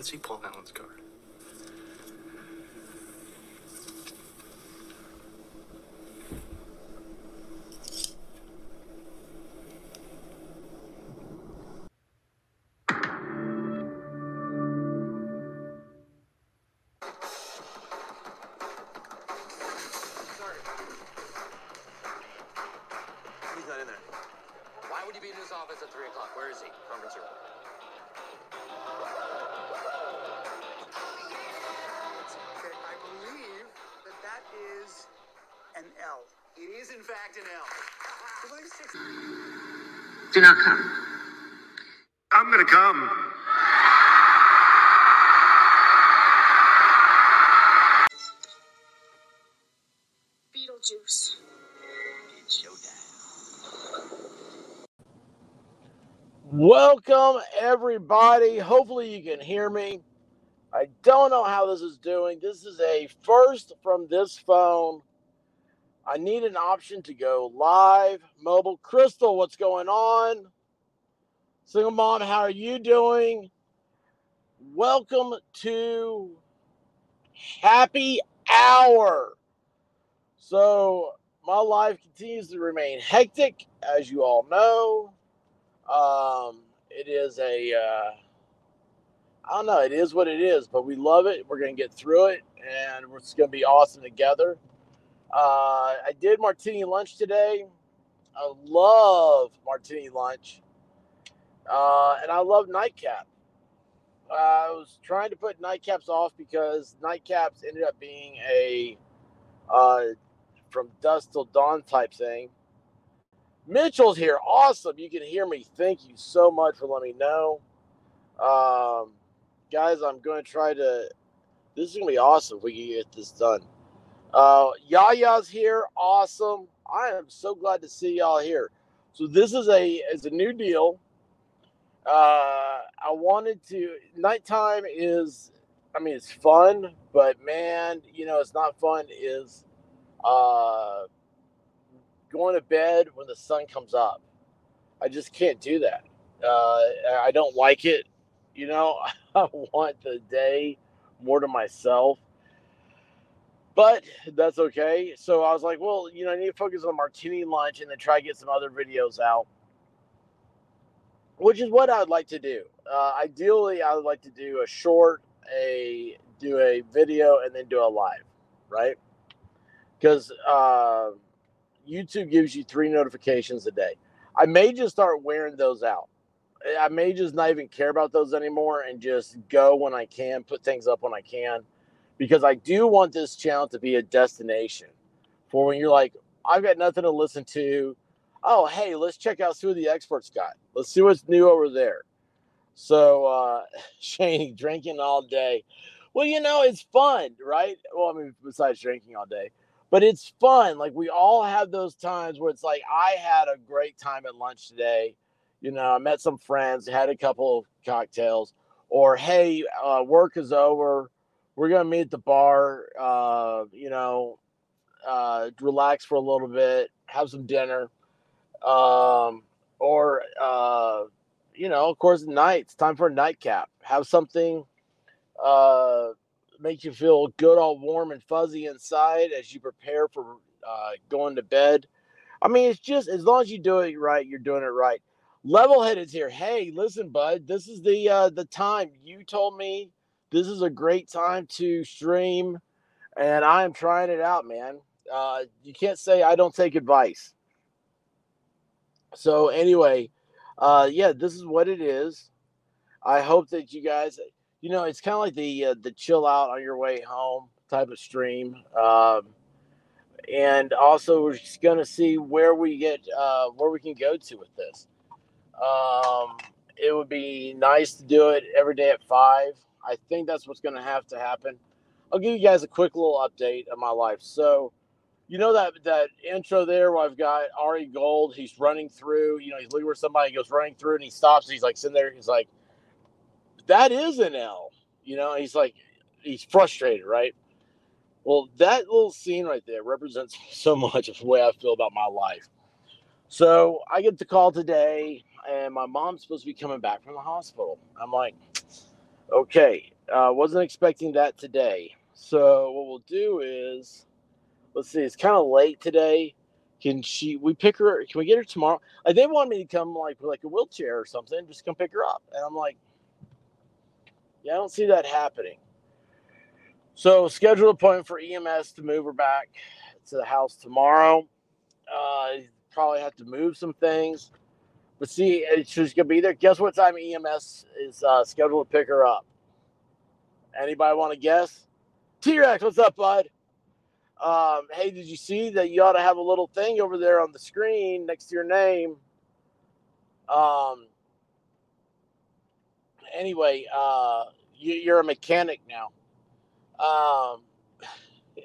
Let's see Paul Allen's card. Welcome, everybody. Hopefully, you can hear me. I don't know how this is doing. This is a first from this phone. I need an option to go live. Mobile Crystal, what's going on? Single mom, how are you doing? Welcome to Happy Hour. So, my life continues to remain hectic, as you all know. Um, it is a, uh, I don't know, it is what it is, but we love it. We're going to get through it, and it's going to be awesome together. Uh, I did martini lunch today. I love martini lunch, uh, and I love nightcap. Uh, I was trying to put nightcaps off because nightcaps ended up being a uh, from dusk till dawn type thing. Mitchell's here. Awesome. You can hear me. Thank you so much for letting me know. Um, guys, I'm going to try to. This is going to be awesome if we can get this done. Uh, Yaya's here. Awesome. I am so glad to see y'all here. So this is a is a new deal. Uh, I wanted to. Nighttime is. I mean, it's fun, but man, you know, it's not fun. Is uh, going to bed when the sun comes up. I just can't do that. Uh, I don't like it. You know, I want the day more to myself. But that's okay. So I was like, well, you know, I need to focus on martini lunch and then try to get some other videos out, which is what I'd like to do. Uh, ideally, I would like to do a short, a do a video, and then do a live, right? Because uh, YouTube gives you three notifications a day. I may just start wearing those out. I may just not even care about those anymore and just go when I can, put things up when I can, because I do want this channel to be a destination for when you're like, I've got nothing to listen to. Oh, hey, let's check out see what the experts got. Let's see what's new over there. So, uh, Shane, drinking all day. Well, you know, it's fun, right? Well, I mean, besides drinking all day, but it's fun. Like we all have those times where it's like I had a great time at lunch today. You know, I met some friends, had a couple of cocktails, or hey, uh, work is over. We're gonna meet at the bar. Uh, you know, uh, relax for a little bit, have some dinner, um, or uh, you know, of course, at night it's time for a nightcap. Have something. Make you feel good, all warm and fuzzy inside as you prepare for uh, going to bed. I mean, it's just as long as you do it right, you're doing it right. Level headed here. Hey, listen, bud, this is the uh, the time you told me. This is a great time to stream, and I am trying it out, man. Uh, you can't say I don't take advice. So anyway, uh, yeah, this is what it is. I hope that you guys you know, it's kind of like the uh, the chill out on your way home type of stream. Um, and also, we're just gonna see where we get uh, where we can go to with this. Um, it would be nice to do it every day at five. I think that's what's gonna have to happen. I'll give you guys a quick little update of my life. So, you know that that intro there where I've got Ari Gold. He's running through. You know, he's looking where somebody goes running through, and he stops. And he's like sitting there. He's like that is an L. You know, he's like, he's frustrated, right? Well, that little scene right there represents so much of the way I feel about my life. So I get the call today, and my mom's supposed to be coming back from the hospital. I'm like, okay, uh, wasn't expecting that today. So what we'll do is, let's see, it's kind of late today. Can she? We pick her. Can we get her tomorrow? Like they want me to come like like a wheelchair or something, just come pick her up. And I'm like, yeah, I don't see that happening. So schedule appointment for EMS to move her back to the house tomorrow. Uh, probably have to move some things, but see, she's gonna be there. Guess what time EMS is uh, scheduled to pick her up? Anybody want to guess? T Rex, what's up, bud? Um, hey, did you see that you ought to have a little thing over there on the screen next to your name? Um, anyway, uh, you, are a mechanic now. Um,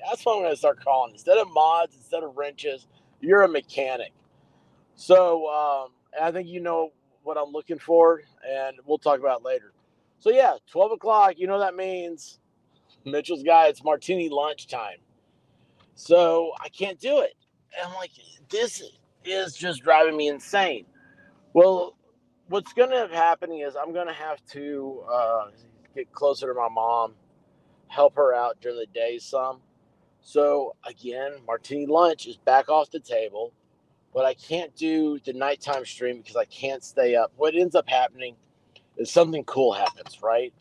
that's what I'm going to start calling. Instead of mods, instead of wrenches, you're a mechanic. So um, I think you know what I'm looking for, and we'll talk about later. So yeah, 12 o'clock. You know that means Mitchell's guy. It's martini lunchtime. So I can't do it. And I'm like, this is just driving me insane. Well, what's going to happen is I'm going to have to uh, get closer to my mom, help her out during the day some. So again, martini lunch is back off the table, but I can't do the nighttime stream because I can't stay up. What ends up happening is something cool happens, right?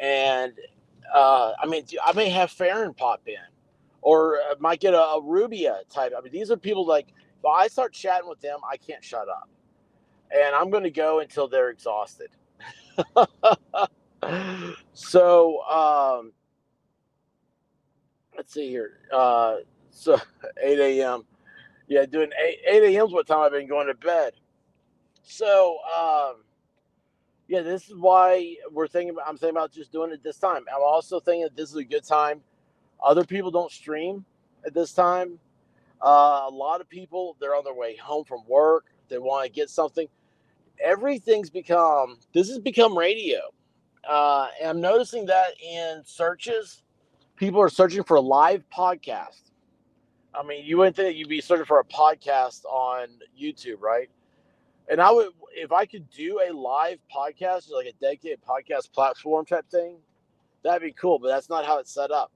And uh, I mean, I may have Farron pop in, or I might get a, a Rubia type. I mean, these are people like if I start chatting with them, I can't shut up, and I'm going to go until they're exhausted. so um, let's see here. Uh, so 8 a.m. Yeah, doing 8, 8 a.m. is what time I've been going to bed. So um, yeah, this is why we're thinking. About, I'm thinking about just doing it this time. I'm also thinking that this is a good time. Other people don't stream at this time. Uh, a lot of people they're on their way home from work. They want to get something. Everything's become this has become radio, uh, and I'm noticing that in searches, people are searching for live podcast. I mean, you wouldn't think you'd be searching for a podcast on YouTube, right? And I would, if I could do a live podcast, like a dedicated podcast platform type thing, that'd be cool. But that's not how it's set up.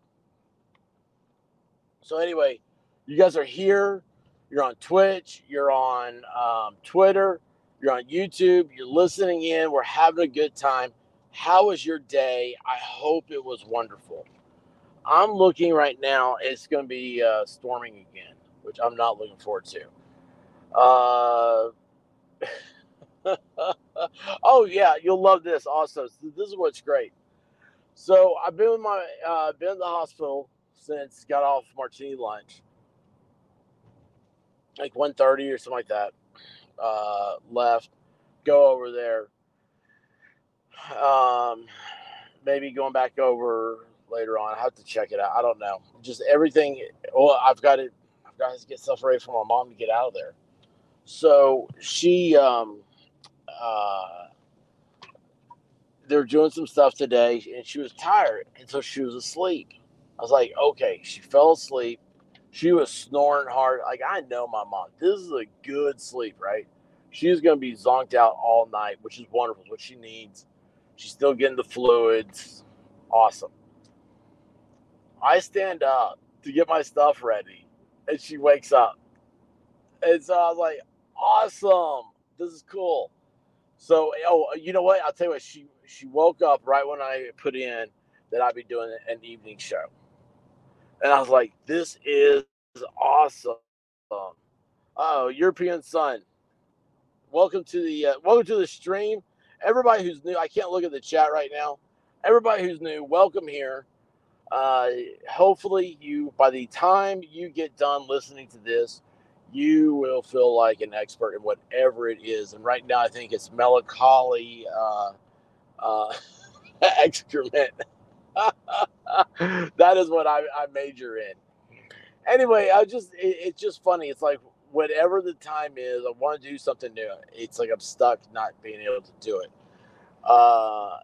So anyway, you guys are here. You're on Twitch. You're on um, Twitter. You're on YouTube. You're listening in. We're having a good time. How was your day? I hope it was wonderful. I'm looking right now. It's going to be uh, storming again, which I'm not looking forward to. Uh, oh yeah, you'll love this. Also, this is what's great. So I've been with my uh, been in the hospital since got off martini lunch, like 1.30 or something like that. Uh, left, go over there. Um, maybe going back over later on. I have to check it out. I don't know. Just everything. Well, I've got to. I've got to get stuff ready for my mom to get out of there. So she, um, uh, they're doing some stuff today, and she was tired, and so she was asleep. I was like, okay, she fell asleep. She was snoring hard. Like I know my mom. This is a good sleep, right? She's gonna be zonked out all night, which is wonderful. What she needs. She's still getting the fluids. Awesome. I stand up to get my stuff ready, and she wakes up. And so I was like, awesome. This is cool. So, oh, you know what? I'll tell you what. She she woke up right when I put in that I'd be doing an evening show, and I was like, "This is awesome." Oh, European Sun. Welcome to the uh, welcome to the stream. Everybody who's new, I can't look at the chat right now. Everybody who's new, welcome here. Uh, hopefully, you by the time you get done listening to this, you will feel like an expert in whatever it is. And right now, I think it's melancholy uh, uh, excrement. that is what I, I, major in. Anyway, I just it, it's just funny. It's like whatever the time is, I want to do something new. It's like I'm stuck not being able to do it. Uh,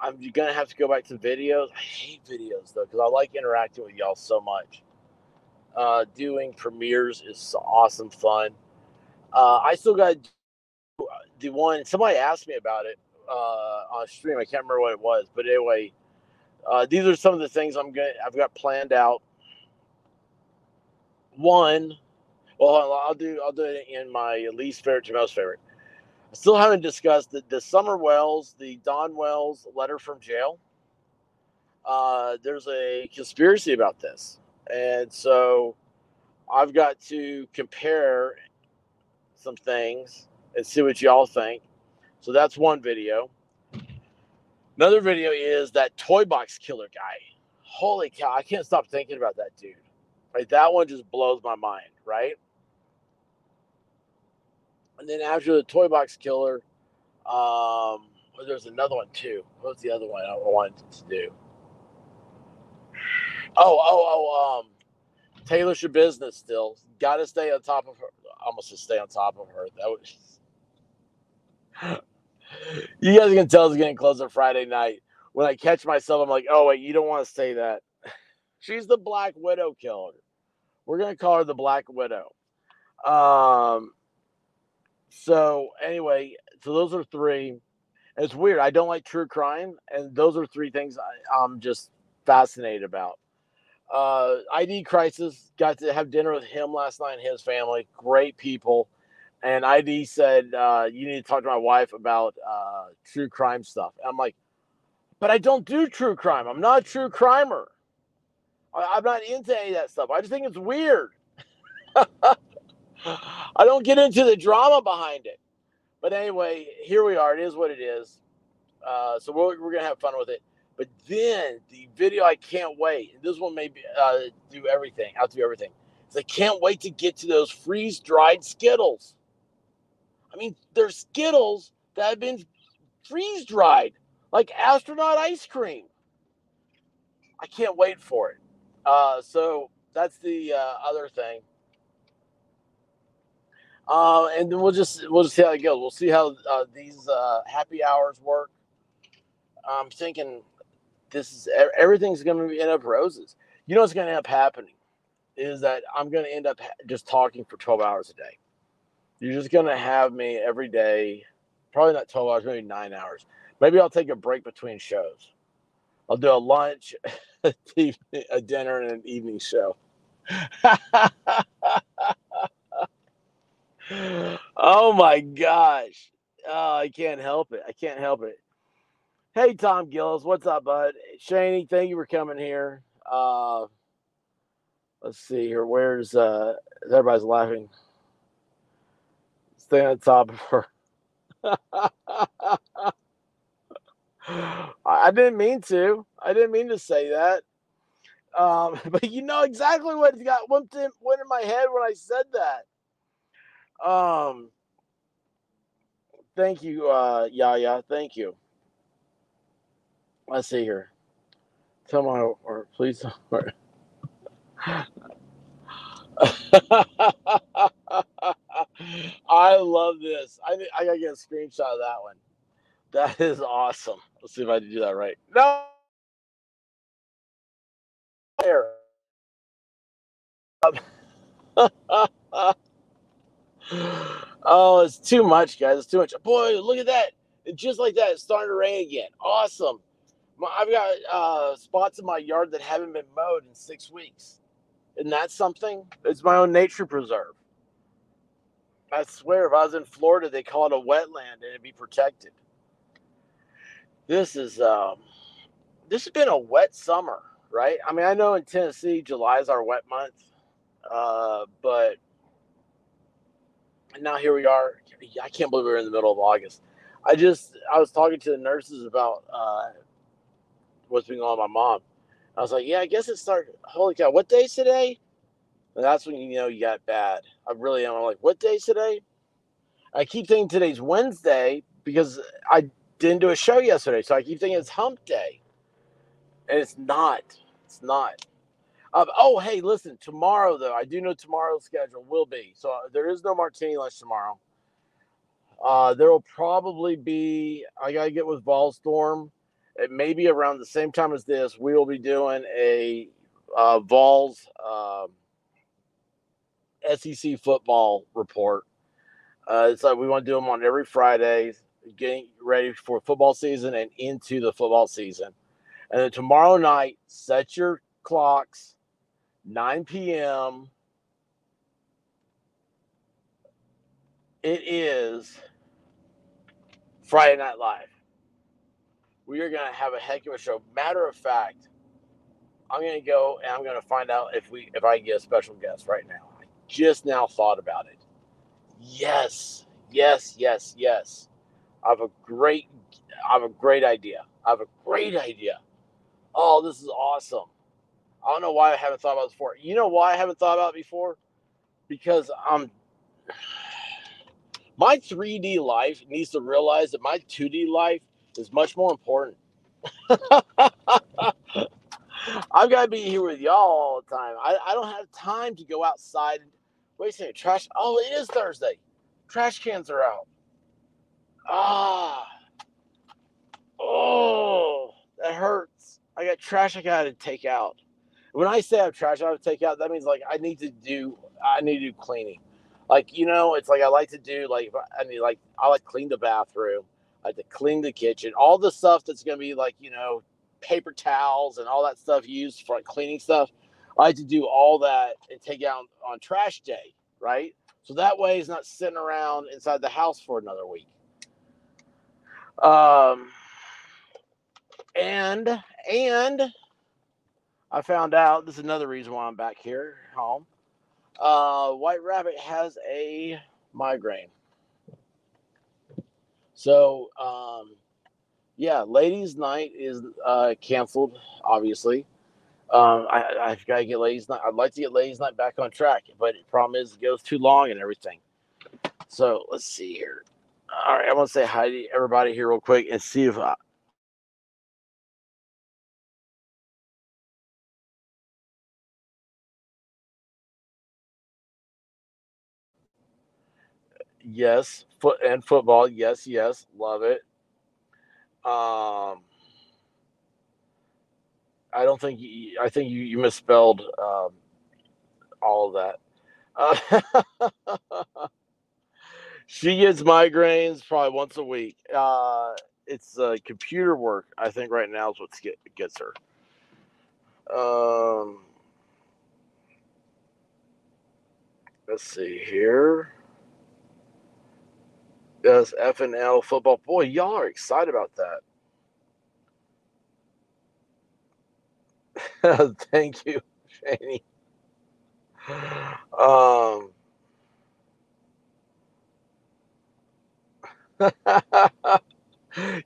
I'm gonna have to go back to videos. I hate videos though because I like interacting with y'all so much. Uh, doing premieres is so awesome fun. Uh, I still got the one. Somebody asked me about it uh, on stream. I can't remember what it was, but anyway, uh, these are some of the things I'm gonna. I've got planned out. One, well, I'll do. I'll do it in my least favorite to most favorite. I still haven't discussed the, the Summer Wells, the Don Wells letter from jail. Uh, there's a conspiracy about this. And so I've got to compare some things and see what y'all think. So that's one video. Another video is that toy box killer guy. Holy cow, I can't stop thinking about that dude. Right? That one just blows my mind, right? And then after the toy box killer, um, well, there's another one too. What was the other one I wanted to do? Oh, oh, oh, um, Taylor Schabusiness still. Got to stay on top of her. Almost to stay on top of her. That was. you guys can tell it's getting closer Friday night. When I catch myself, I'm like, oh wait, you don't want to say that. She's the Black Widow killer. We're gonna call her the Black Widow. Um. So anyway, so those are three. It's weird. I don't like true crime, and those are three things I, I'm just fascinated about. Uh, ID Crisis got to have dinner with him last night and his family. Great people. And ID said, uh, You need to talk to my wife about uh, true crime stuff. And I'm like, But I don't do true crime. I'm not a true crimer. I, I'm not into any of that stuff. I just think it's weird. I don't get into the drama behind it. But anyway, here we are. It is what it is. Uh, so we're, we're going to have fun with it. But then the video I can't wait. This one may be, uh, do everything. I'll do everything. I can't wait to get to those freeze dried Skittles. I mean, they're Skittles that have been freeze dried, like astronaut ice cream. I can't wait for it. Uh, so that's the uh, other thing. Uh, and then we'll just we'll just see how it goes. We'll see how uh, these uh, happy hours work. I'm thinking this is everything's going to end up roses. You know what's going to end up happening is that I'm going to end up just talking for 12 hours a day. You're just to have me every day, probably not 12 hours, maybe nine hours. Maybe I'll take a break between shows. I'll do a lunch, a dinner, and an evening show. oh my gosh. Oh, I can't help it. I can't help it. Hey, Tom Gillis, what's up, bud? Shaney, thank you for coming here. Uh, let's see here. Where's uh, everybody's laughing? Stay on top of her. I didn't mean to. I didn't mean to say that. Um, but you know exactly what got went in, went in my head when I said that. Um, thank you, uh, Yaya. Thank you. Let's see here. Tell my or please. Or, I love this. I I gotta get a screenshot of that one. That is awesome. Let's see if I can do that right. No. There. oh, it's too much, guys. It's too much. Boy, look at that. Just like that, it's starting to rain again. Awesome. I've got uh, spots in my yard that haven't been mowed in six weeks. Isn't that something? It's my own nature preserve. I swear, if I was in Florida, they call it a wetland and it'd be protected. This is um, this has been a wet summer, right? I mean, I know in Tennessee, July is our wet month, uh, but now here we are. I can't believe we're in the middle of August. I just I was talking to the nurses about uh, what's been going on with my mom. I was like, yeah, I guess it started. Holy cow, what day's today? And that's when you know you got bad. I really am. I'm like, what day's today? I keep thinking today's Wednesday because I didn't do a show yesterday, so I keep thinking it's Hump Day, and it's not. It's not. Um, oh, hey, listen. Tomorrow, though, I do know tomorrow's schedule will be. So uh, there is no martini lunch tomorrow. Uh, there will probably be. I gotta get with Volstorm. it may be around the same time as this. We will be doing a uh, Vols um, SEC football report. Uh, it's like we want to do them on every Friday, getting ready for football season and into the football season. And then tomorrow night, set your clocks, 9 p.m. It is Friday Night Live. We are going to have a heck of a show. Matter of fact, I'm going to go and I'm going to find out if we if I get a special guest right now. Just now thought about it. Yes, yes, yes, yes. I have a great, I have a great idea. I have a great idea. Oh, this is awesome. I don't know why I haven't thought about this before. You know why I haven't thought about it before? Because I'm my 3D life needs to realize that my 2D life is much more important. I've got to be here with y'all all the time. I, I don't have time to go outside. Second, trash. Oh, it is Thursday. Trash cans are out. Ah. Oh, that hurts. I got trash I got to take out. When I say I have trash I have to take out, that means like I need to do I need to do cleaning. Like you know, it's like I like to do like I mean like I like clean the bathroom. I like to clean the kitchen. All the stuff that's gonna be like you know paper towels and all that stuff used for like cleaning stuff. I like to do all that and take out on trash day, right? So that way it's not sitting around inside the house for another week. Um, and and I found out this is another reason why I'm back here home. Uh, White Rabbit has a migraine. So, um, yeah, ladies' night is uh, canceled, obviously. Um, I, I've got to get ladies' night. I'd like to get ladies' night back on track, but the problem is it goes too long and everything. So let's see here. All right, I want to say hi to everybody here real quick and see if I, yes, foot and football. Yes, yes, love it. Um, I don't think you, I think you, you misspelled um, all of that. Uh, she gets migraines probably once a week. Uh, it's uh, computer work. I think right now is what get, gets her. Um, let's see here. Does F and L football? Boy, y'all are excited about that. Thank you, Shani. Um,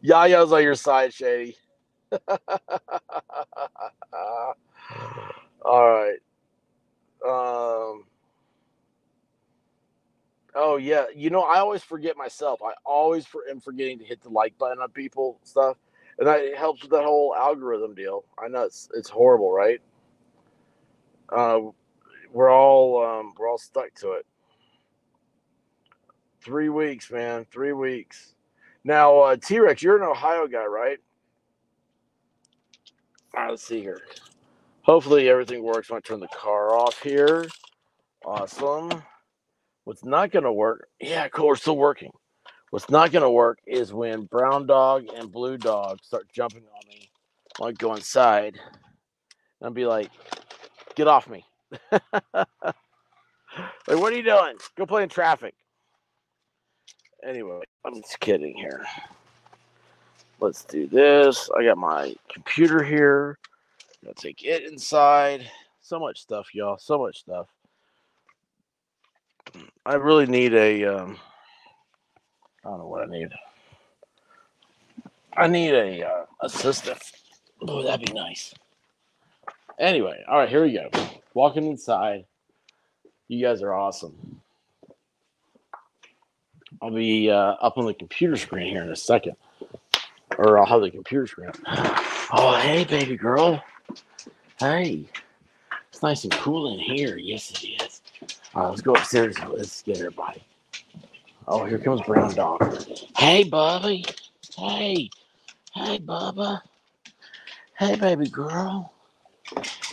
Yaya's on your side, Shady. All right. Um. Oh yeah, you know I always forget myself. I always for, am forgetting to hit the like button on people stuff, and that helps with that whole algorithm deal. I know it's it's horrible, right? Uh, we're all um, we're all stuck to it. Three weeks, man. Three weeks. Now, uh, T Rex, you're an Ohio guy, right? All right, let's see here. Hopefully everything works when I turn the car off here. Awesome. What's not going to work? Yeah, cool. We're still working. What's not going to work is when brown dog and blue dog start jumping on me I go inside. And I'll be like, get off me. like, what are you doing? Go play in traffic. Anyway, I'm just kidding here. Let's do this. I got my computer here. Gotta take it inside. So much stuff, y'all. So much stuff. I really need a. Um, I don't know what I need. I need a uh, assistant. Oh, that'd be nice. Anyway, all right, here we go. Walking inside. You guys are awesome. I'll be uh, up on the computer screen here in a second, or I'll have the computer screen. Oh, hey, baby girl. Hey, it's nice and cool in here. Yes, it is. All right, let's go upstairs. Let's get everybody. Oh, here comes Brown Dog. Hey, Bubby. Hey. Hey, Bubba. Hey, baby girl.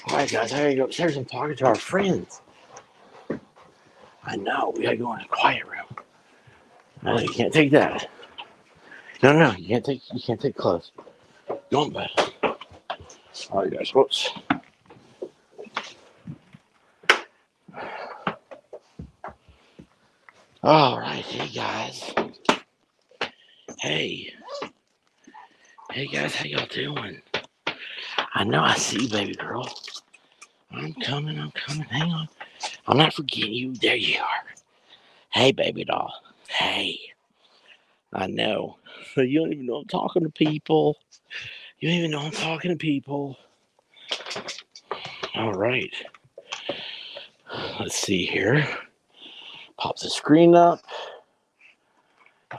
All right, guys, I gotta go upstairs and talk to our friends. I know, we gotta go in a quiet room. No, you can't take that. No, no, you can't take you can't take clothes. Go on, bed. All right, guys, whoops. All right, hey guys. Hey. Hey guys, how y'all doing? I know I see you, baby girl. I'm coming, I'm coming. Hang on. I'm not forgetting you. There you are. Hey, baby doll. Hey. I know. You don't even know I'm talking to people. You don't even know I'm talking to people. All right. Let's see here. Pop the screen up.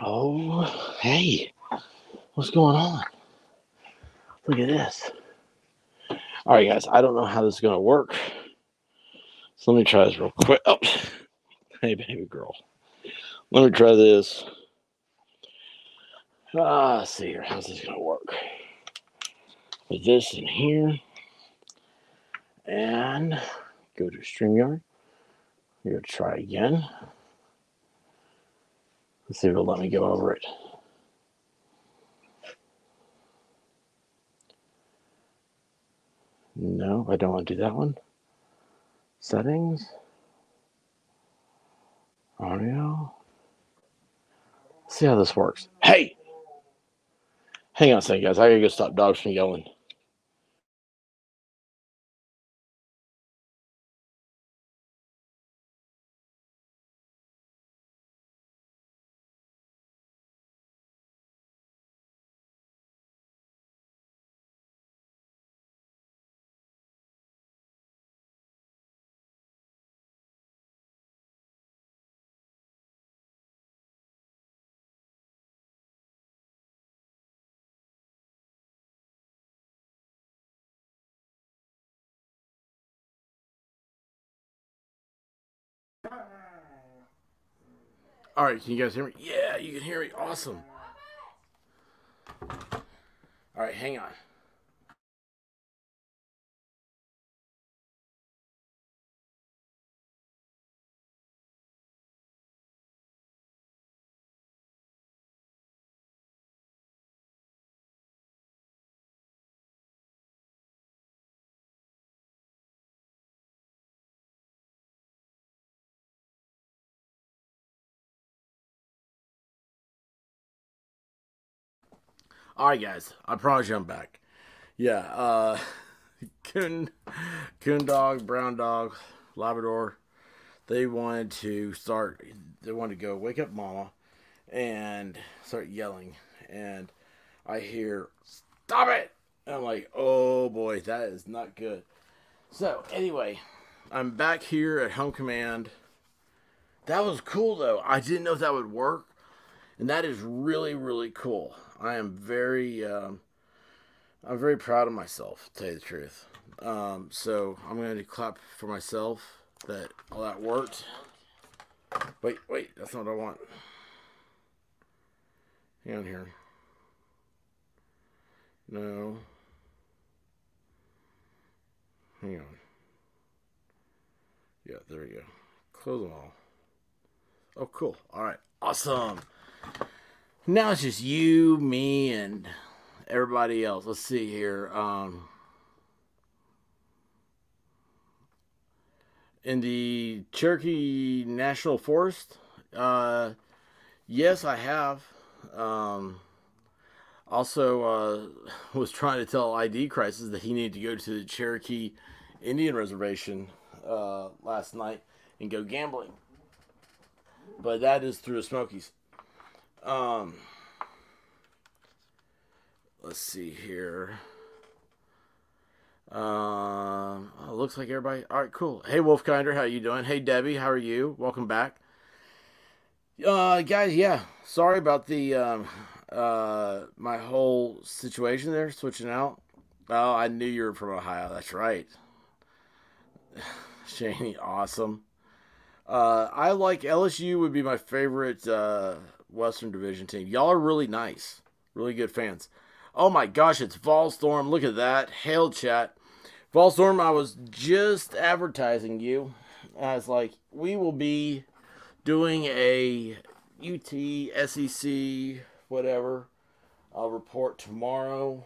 Oh, hey. What's going on? Look at this. All right, guys. I don't know how this is going to work. So let me try this real quick. Oh, hey, baby girl. Let me try this. Ah, see here. How's this going to work? Put this in here. And go to StreamYard. To try again. Let's see if it'll let me go over it. No, I don't want to do that one. Settings. Audio. Let's see how this works. Hey! Hang on a second, guys. I gotta go stop dogs from yelling. All right, can you guys hear me? Yeah, you can hear me. Awesome. All right, hang on. All right, guys. I promise you I'm back. Yeah, uh, coon, coon dog, brown dog, Labrador. They wanted to start. They wanted to go wake up mama, and start yelling. And I hear, "Stop it!" And I'm like, "Oh boy, that is not good." So anyway, I'm back here at home command. That was cool though. I didn't know that would work, and that is really really cool. I am very, um, I'm very proud of myself, to tell you the truth. Um, so I'm going to clap for myself that all that worked. Wait, wait, that's not what I want. Hang on here. No. Hang on. Yeah, there we go. Close them all. Oh, cool. All right. Awesome. Now it's just you, me, and everybody else. Let's see here. Um, in the Cherokee National Forest, uh, yes, I have. Um, also, uh, was trying to tell ID Crisis that he needed to go to the Cherokee Indian Reservation uh, last night and go gambling. But that is through the Smokies. Um, let's see here. Um, oh, looks like everybody. All right, cool. Hey, Wolfkinder, how you doing? Hey, Debbie, how are you? Welcome back. Uh, guys, yeah. Sorry about the um, uh, my whole situation there, switching out. Oh, I knew you were from Ohio. That's right. Shaney, awesome. Uh, I like LSU would be my favorite uh, Western Division team. Y'all are really nice, really good fans. Oh my gosh, it's Volstorm. Look at that. Hail chat. Volstorm, I was just advertising you. I was like, we will be doing a UT, SEC, whatever, I'll report tomorrow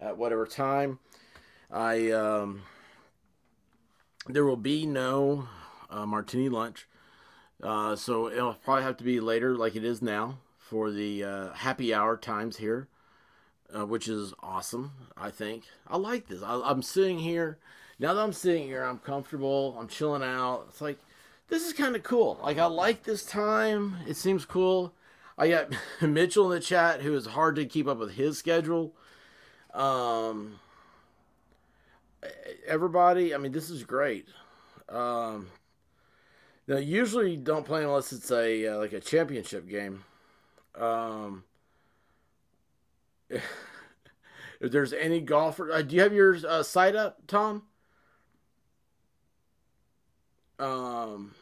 at whatever time. I um, there will be no uh, martini lunch, uh, so it'll probably have to be later, like it is now, for the uh, happy hour times here, uh, which is awesome. I think I like this. I, I'm sitting here now that I'm sitting here. I'm comfortable. I'm chilling out. It's like this is kind of cool. Like I like this time. It seems cool. I got Mitchell in the chat who is hard to keep up with his schedule. Um, everybody, I mean, this is great. Um, now usually don't play unless it's a uh, like a championship game. Um, if there's any golfer, uh, do you have your uh, site up, Tom? Um,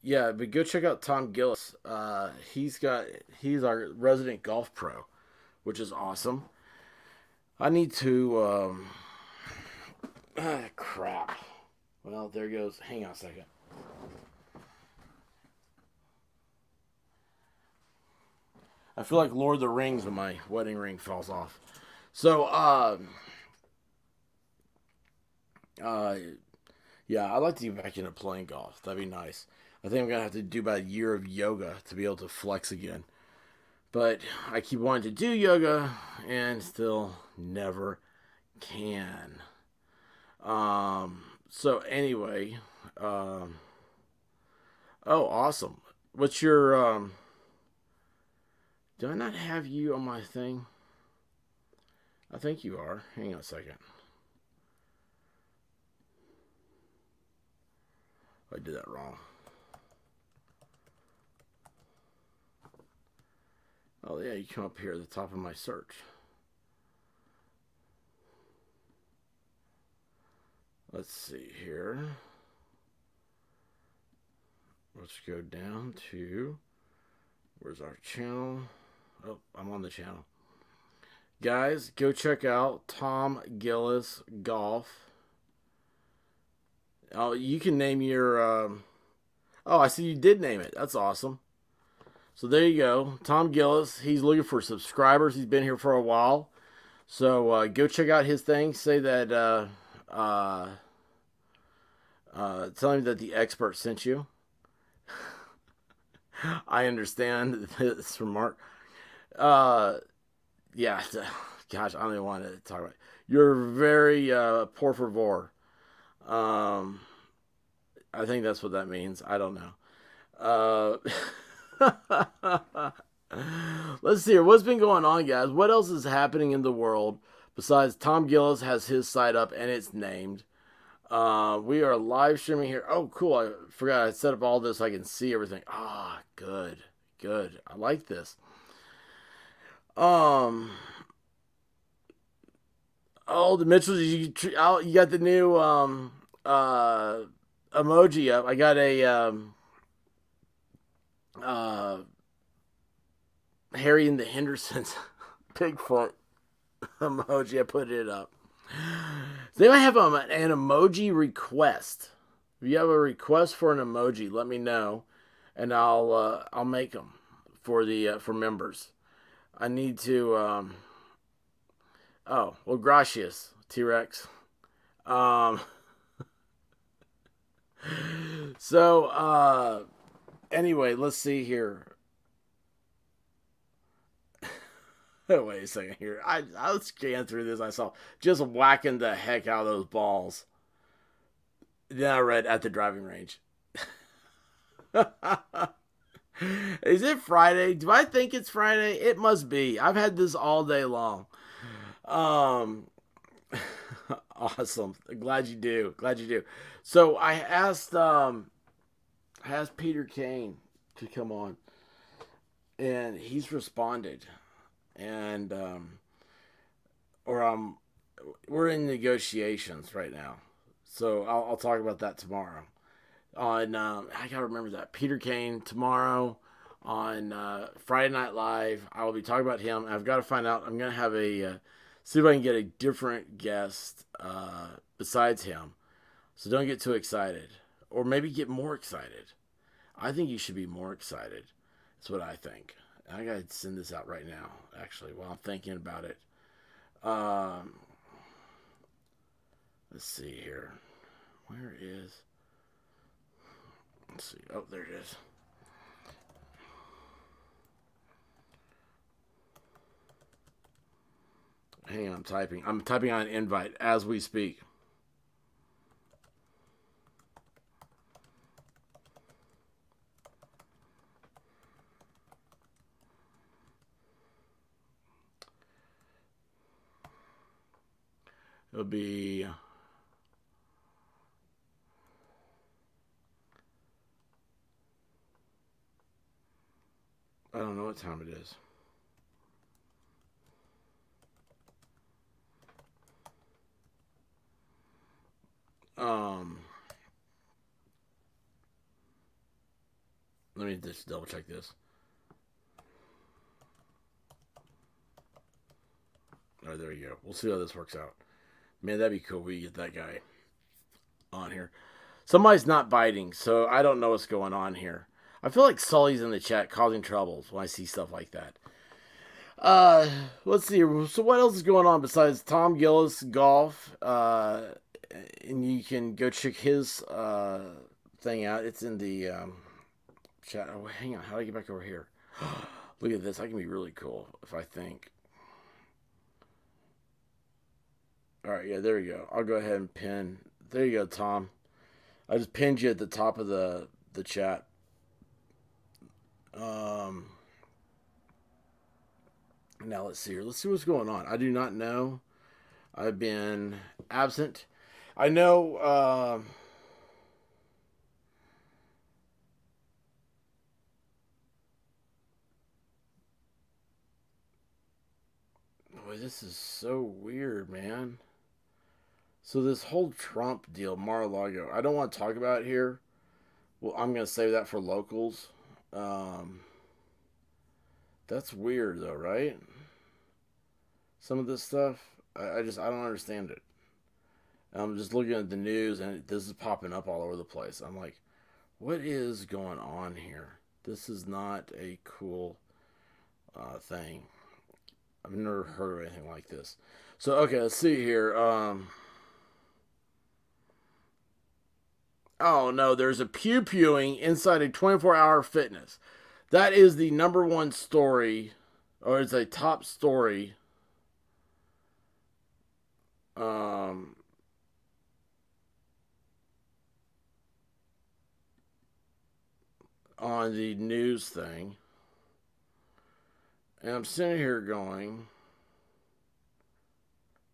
yeah, but go check out Tom Gillis. Uh, he's got he's our resident golf pro, which is awesome. I need to. Um, ah, crap. Well, there goes. Hang on a second. I feel like Lord of the Rings when my wedding ring falls off. So, um, uh, yeah, I'd like to get back into playing golf. That'd be nice. I think I'm gonna have to do about a year of yoga to be able to flex again. But I keep wanting to do yoga and still never can. Um. So anyway, um. Oh, awesome! What's your um? Do I not have you on my thing? I think you are. Hang on a second. I did that wrong. Oh yeah, you come up here at the top of my search. Let's see here. Let's go down to where's our channel? Oh, I'm on the channel. Guys, go check out Tom Gillis Golf. Oh, you can name your. Um... Oh, I see you did name it. That's awesome. So there you go. Tom Gillis, he's looking for subscribers. He's been here for a while. So uh, go check out his thing. Say that, uh, uh, uh, tell him that the expert sent you. I understand this remark. Uh, yeah, gosh, I don't even want to talk about it. You're very uh, por favor. Um, I think that's what that means. I don't know. Uh, Let's see here. What's been going on, guys? What else is happening in the world besides Tom Gillis has his site up and it's named? Uh, we are live streaming here. Oh, cool. I forgot I set up all this so I can see everything. Ah, oh, good. Good. I like this. Um. Oh, the Mitchells, you, you got the new um uh emoji up. I got a um uh, Harry and the Hendersons Bigfoot emoji. I put it up. They might have um, an emoji request. If you have a request for an emoji, let me know, and I'll uh, I'll make them for the uh, for members. I need to. Um, oh well, gracias T Rex. Um, so uh, anyway, let's see here. Wait a second here. I I was scanning through this. I saw just whacking the heck out of those balls. Then I read at the driving range. Is it Friday? Do I think it's Friday? It must be. I've had this all day long. Um awesome. Glad you do. Glad you do. So I asked um has Peter Kane to come on, and he's responded, and um, or um, we're in negotiations right now, so I'll, I'll talk about that tomorrow. On um, I gotta remember that Peter Kane tomorrow on uh, Friday Night Live. I will be talking about him. I've got to find out. I'm to have a uh, see if I can get a different guest uh, besides him. So don't get too excited, or maybe get more excited. I think you should be more excited. That's what I think. I gotta send this out right now, actually, while I'm thinking about it. Um, let's see here. Where is? Let's see. Oh, there it is. Hang on, I'm typing. I'm typing on invite as we speak. It'll be I don't know what time it is. Um Let me just double check this. All right, there you go. We'll see how this works out. Man, that'd be cool. We get that guy on here. Somebody's not biting, so I don't know what's going on here. I feel like Sully's in the chat causing troubles when I see stuff like that. Uh, let's see. So what else is going on besides Tom Gillis golf? Uh, and you can go check his uh thing out. It's in the um chat. Oh, hang on. How do I get back over here? Look at this. I can be really cool if I think. All right, yeah, there you go. I'll go ahead and pin. There you go, Tom. I just pinned you at the top of the the chat. Um. Now let's see here. Let's see what's going on. I do not know. I've been absent. I know. Um, boy, this is so weird, man. So this whole Trump deal, Mar-a-Lago, I don't want to talk about here. Well, I'm gonna save that for locals. Um, that's weird, though, right? Some of this stuff, I, I just I don't understand it. I'm just looking at the news, and this is popping up all over the place. I'm like, what is going on here? This is not a cool uh, thing. I've never heard of anything like this. So okay, let's see here. Um, oh no, there's a pew pewing inside a 24 hour fitness. That is the number one story, or it's a top story. Um, on the news thing. And I'm sitting here going,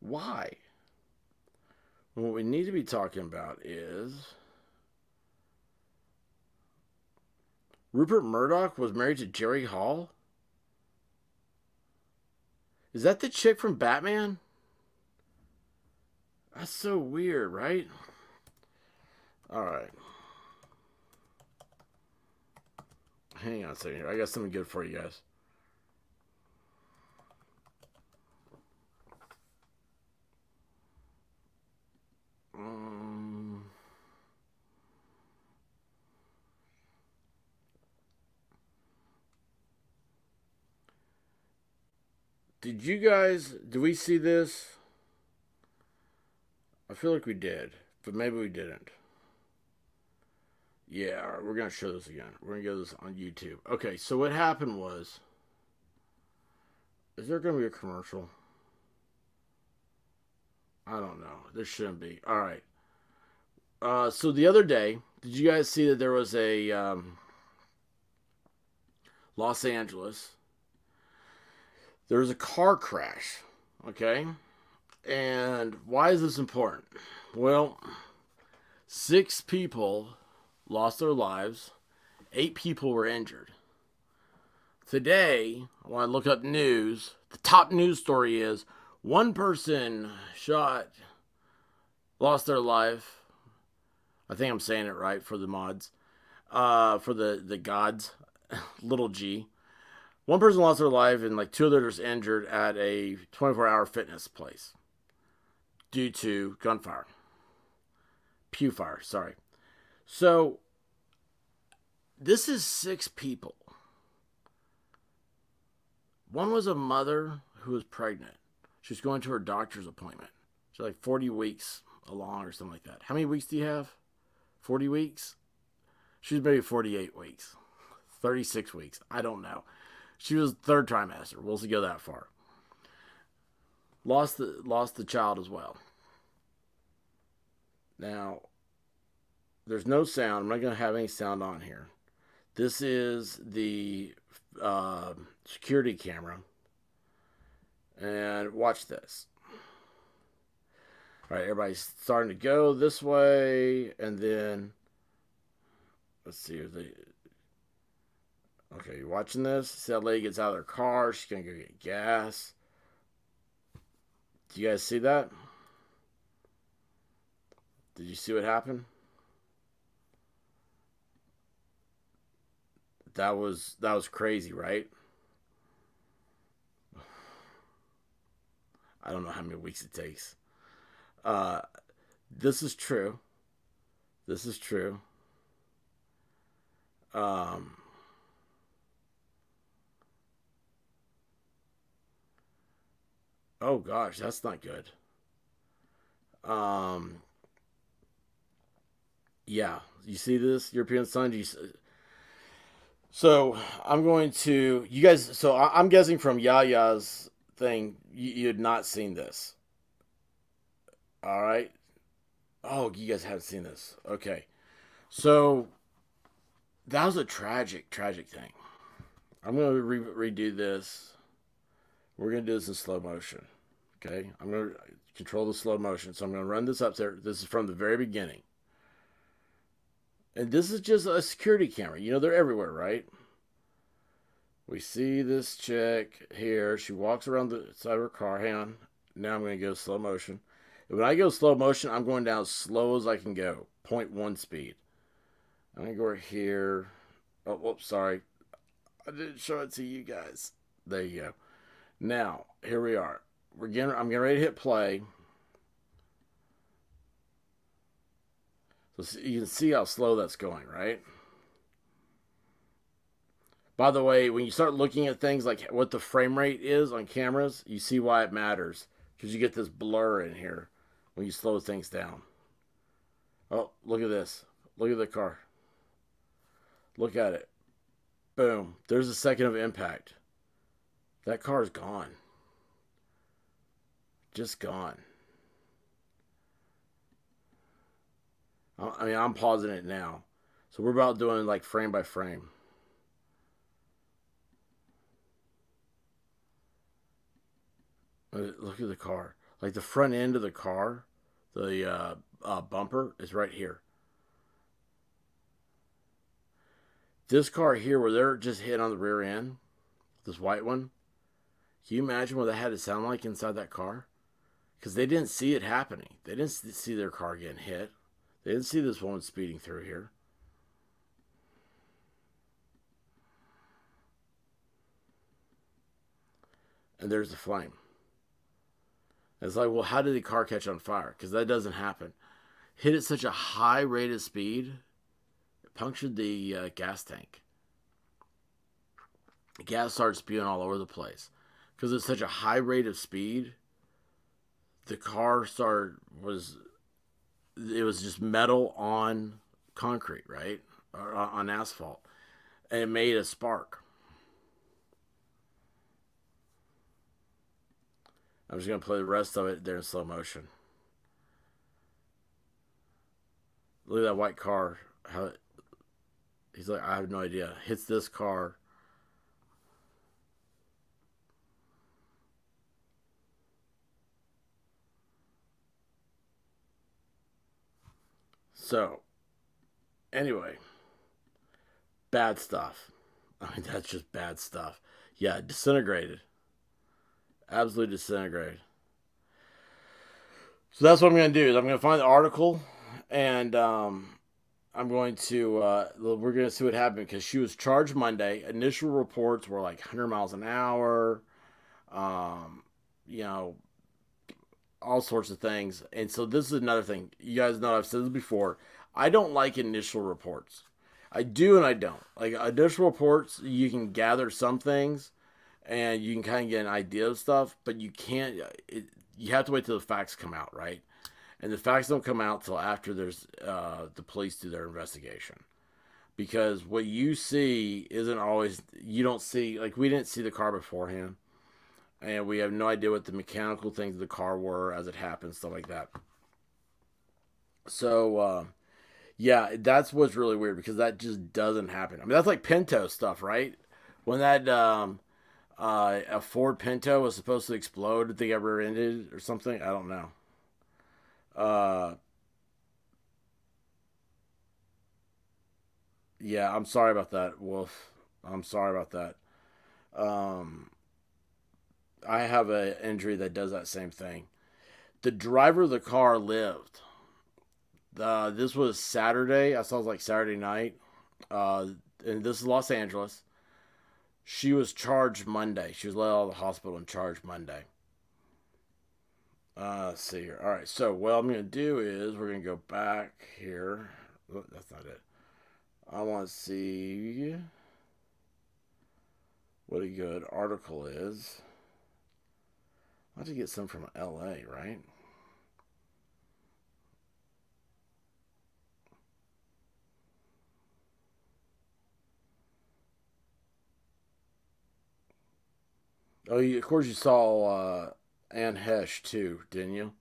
why? What we need to be talking about is Rupert Murdoch was married to Jerry Hall? Is that the chick from Batman? That's so weird, right? All right. Hang on a second here. I got something good for you guys. Um, did you guys, do we see this? I feel like we did, but maybe we didn't. Yeah, all right, we're to show this again. We're to go this on YouTube. Okay, so what happened was. Is there to be a commercial? I don't know. There shouldn't be. All right. Uh, so the other day, did you guys see that there was a um, Los Angeles? There was a car crash. Okay. And why is this important? Well, six people lost their lives, eight people were injured. Today, when I look up news, the top news story is one person shot, lost their life. I think I'm saying it right for the mods, uh, for the, the gods. little G. One person lost their life and like two others injured at a 24 hour fitness place due to gunfire. Pew fire, sorry. So, this is six people. One was a mother who was pregnant. She was going to her doctor's appointment. She's like 40 weeks along or something like that. How many weeks do you have? 40 weeks? She's maybe 48 weeks. 36 weeks. I don't know. She was third trimester. We'll go that far. Lost the lost the child as well. Now, there's no sound. I'm not going to have any sound on here. This is the uh, security camera. And watch this. All right, everybody's starting to go this way, and then let's see if they. Okay, you're watching this? That lady gets out of her car. She's gonna go get gas. Do you guys see that? Did you see what happened? That was that was crazy, right? I don't know how many weeks it takes. Uh, this is true. This is true. Um, oh gosh, that's not good. Um, yeah, you see this European Sun? You, so I'm going to you guys. So I'm guessing from Yaya's thing, you, you had not seen this. All right. Oh, you guys haven't seen this. Okay. So that was a tragic, tragic thing. I'm going to re- redo this. We're going to do this in slow motion. Okay. I'm going to control the slow motion. So I'm going to run this up there. This is from the very beginning. And this is just a security camera. You know, they're everywhere, right? We see this chick here. She walks around the side of her car. Hang on. Now I'm going to go slow motion. When I go slow motion, I'm going down as slow as I can go. 0.1 speed. I'm going to go right here. Oh, whoops, sorry. I didn't show it to you guys. There you go. Now, here we are. We're getting, I'm getting ready to hit play. So you can see how slow that's going, right? By the way, when you start looking at things like what the frame rate is on cameras, you see why it matters. Because you get this blur in here when you slow things down. Oh, look at this. Look at the car. Look at it. Boom. There's a second of impact. That car is gone. Just gone. I mean, I'm pausing it now. So we're about doing like frame by frame. Look at the car. Like the front end of the car, the uh, uh, bumper is right here. This car here, where they're just hit on the rear end, this white one, can you imagine what that had to sound like inside that car? Because they didn't see it happening. They didn't see their car getting hit. They didn't see this woman speeding through here. And there's the flame. It's like, well, how did the car catch on fire? Because that doesn't happen. Hit at such a high rate of speed, it punctured the uh, gas tank. The gas started spewing all over the place. Because it's such a high rate of speed, the car started was it was just metal on concrete, right? Or on asphalt. And it made a spark. I'm just to play the rest of it there in slow motion. Look at that white car. How it, he's like, I have no idea. Hits this car. So, anyway, bad stuff. I mean, that's just bad stuff. Yeah, disintegrated absolutely disintegrated. So that's what I'm going to do. Is I'm going to find the article, and um, I'm going to uh, we're going to see what happened because she was charged Monday. Initial reports were like 100 miles an hour, um, you know, all sorts of things. And so this is another thing. You guys know I've said this before. I don't like initial reports. I do and I don't. Like initial reports, you can gather some things, and you can kind of get an idea of stuff, but you can't. It, you have to wait till the facts come out, right? And the facts don't come out till after there's uh, the police do their investigation, because what you see isn't always. You don't see like we didn't see the car beforehand, and we have no idea what the mechanical things of the car were as it happened, stuff like that. So. Uh, yeah, that's what's really weird because that just doesn't happen. I mean, that's like Pinto stuff, right? When that um, uh, a Ford Pinto was supposed to explode, did they ever ended or something? I don't know. Uh, yeah, I'm sorry about that, Wolf. I'm sorry about that. Um, I have an injury that does that same thing. The driver of the car lived this was Saturday. I saw it was like Saturday night. Uh, and this is Los Angeles. She was charged Monday. She was let out of the hospital and charged Monday. Uh, let's see here. All right. So what I'm to do is we're to go back here. Oh, that's not it. I want to see what a good article is. I have to get some from LA, right? Oh, you, of course you saw uh, Anne Heche too, didn't you?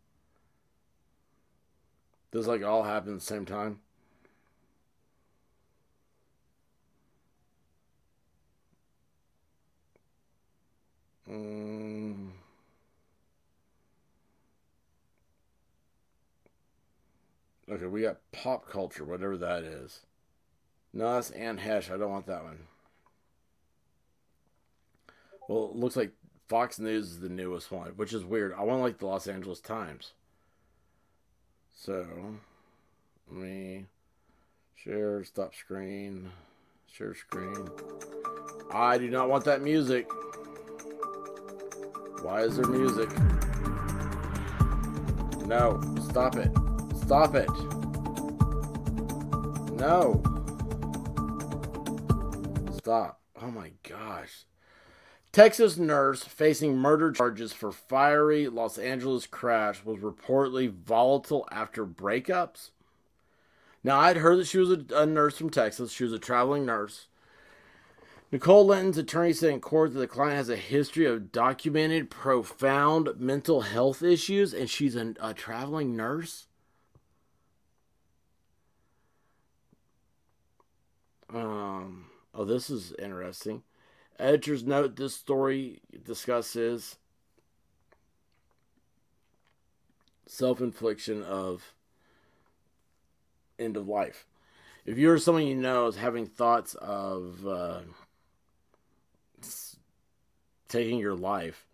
Does like all happen at the same time? Mm. Okay, we got pop culture, whatever that is. No, that's Anne Heche. I don't want that one. Well, it looks like Fox News is the newest one, which is weird. I want like the Los Angeles Times. So, let me share, stop screen, share screen. I do not want that music. Why is there music? No, stop it. Stop it. No. Stop. Oh my gosh. Texas nurse facing murder charges for fiery Los Angeles crash was reportedly volatile after breakups. Now, I'd heard that she was a, a nurse from Texas. She was a traveling nurse. Nicole Linton's attorney said in court that the client has a history of documented profound mental health issues, and she's a, a traveling nurse. Um, oh, this is interesting. Editors note this story discusses self infliction of end of life. If you're someone you know is having thoughts of uh, taking your life,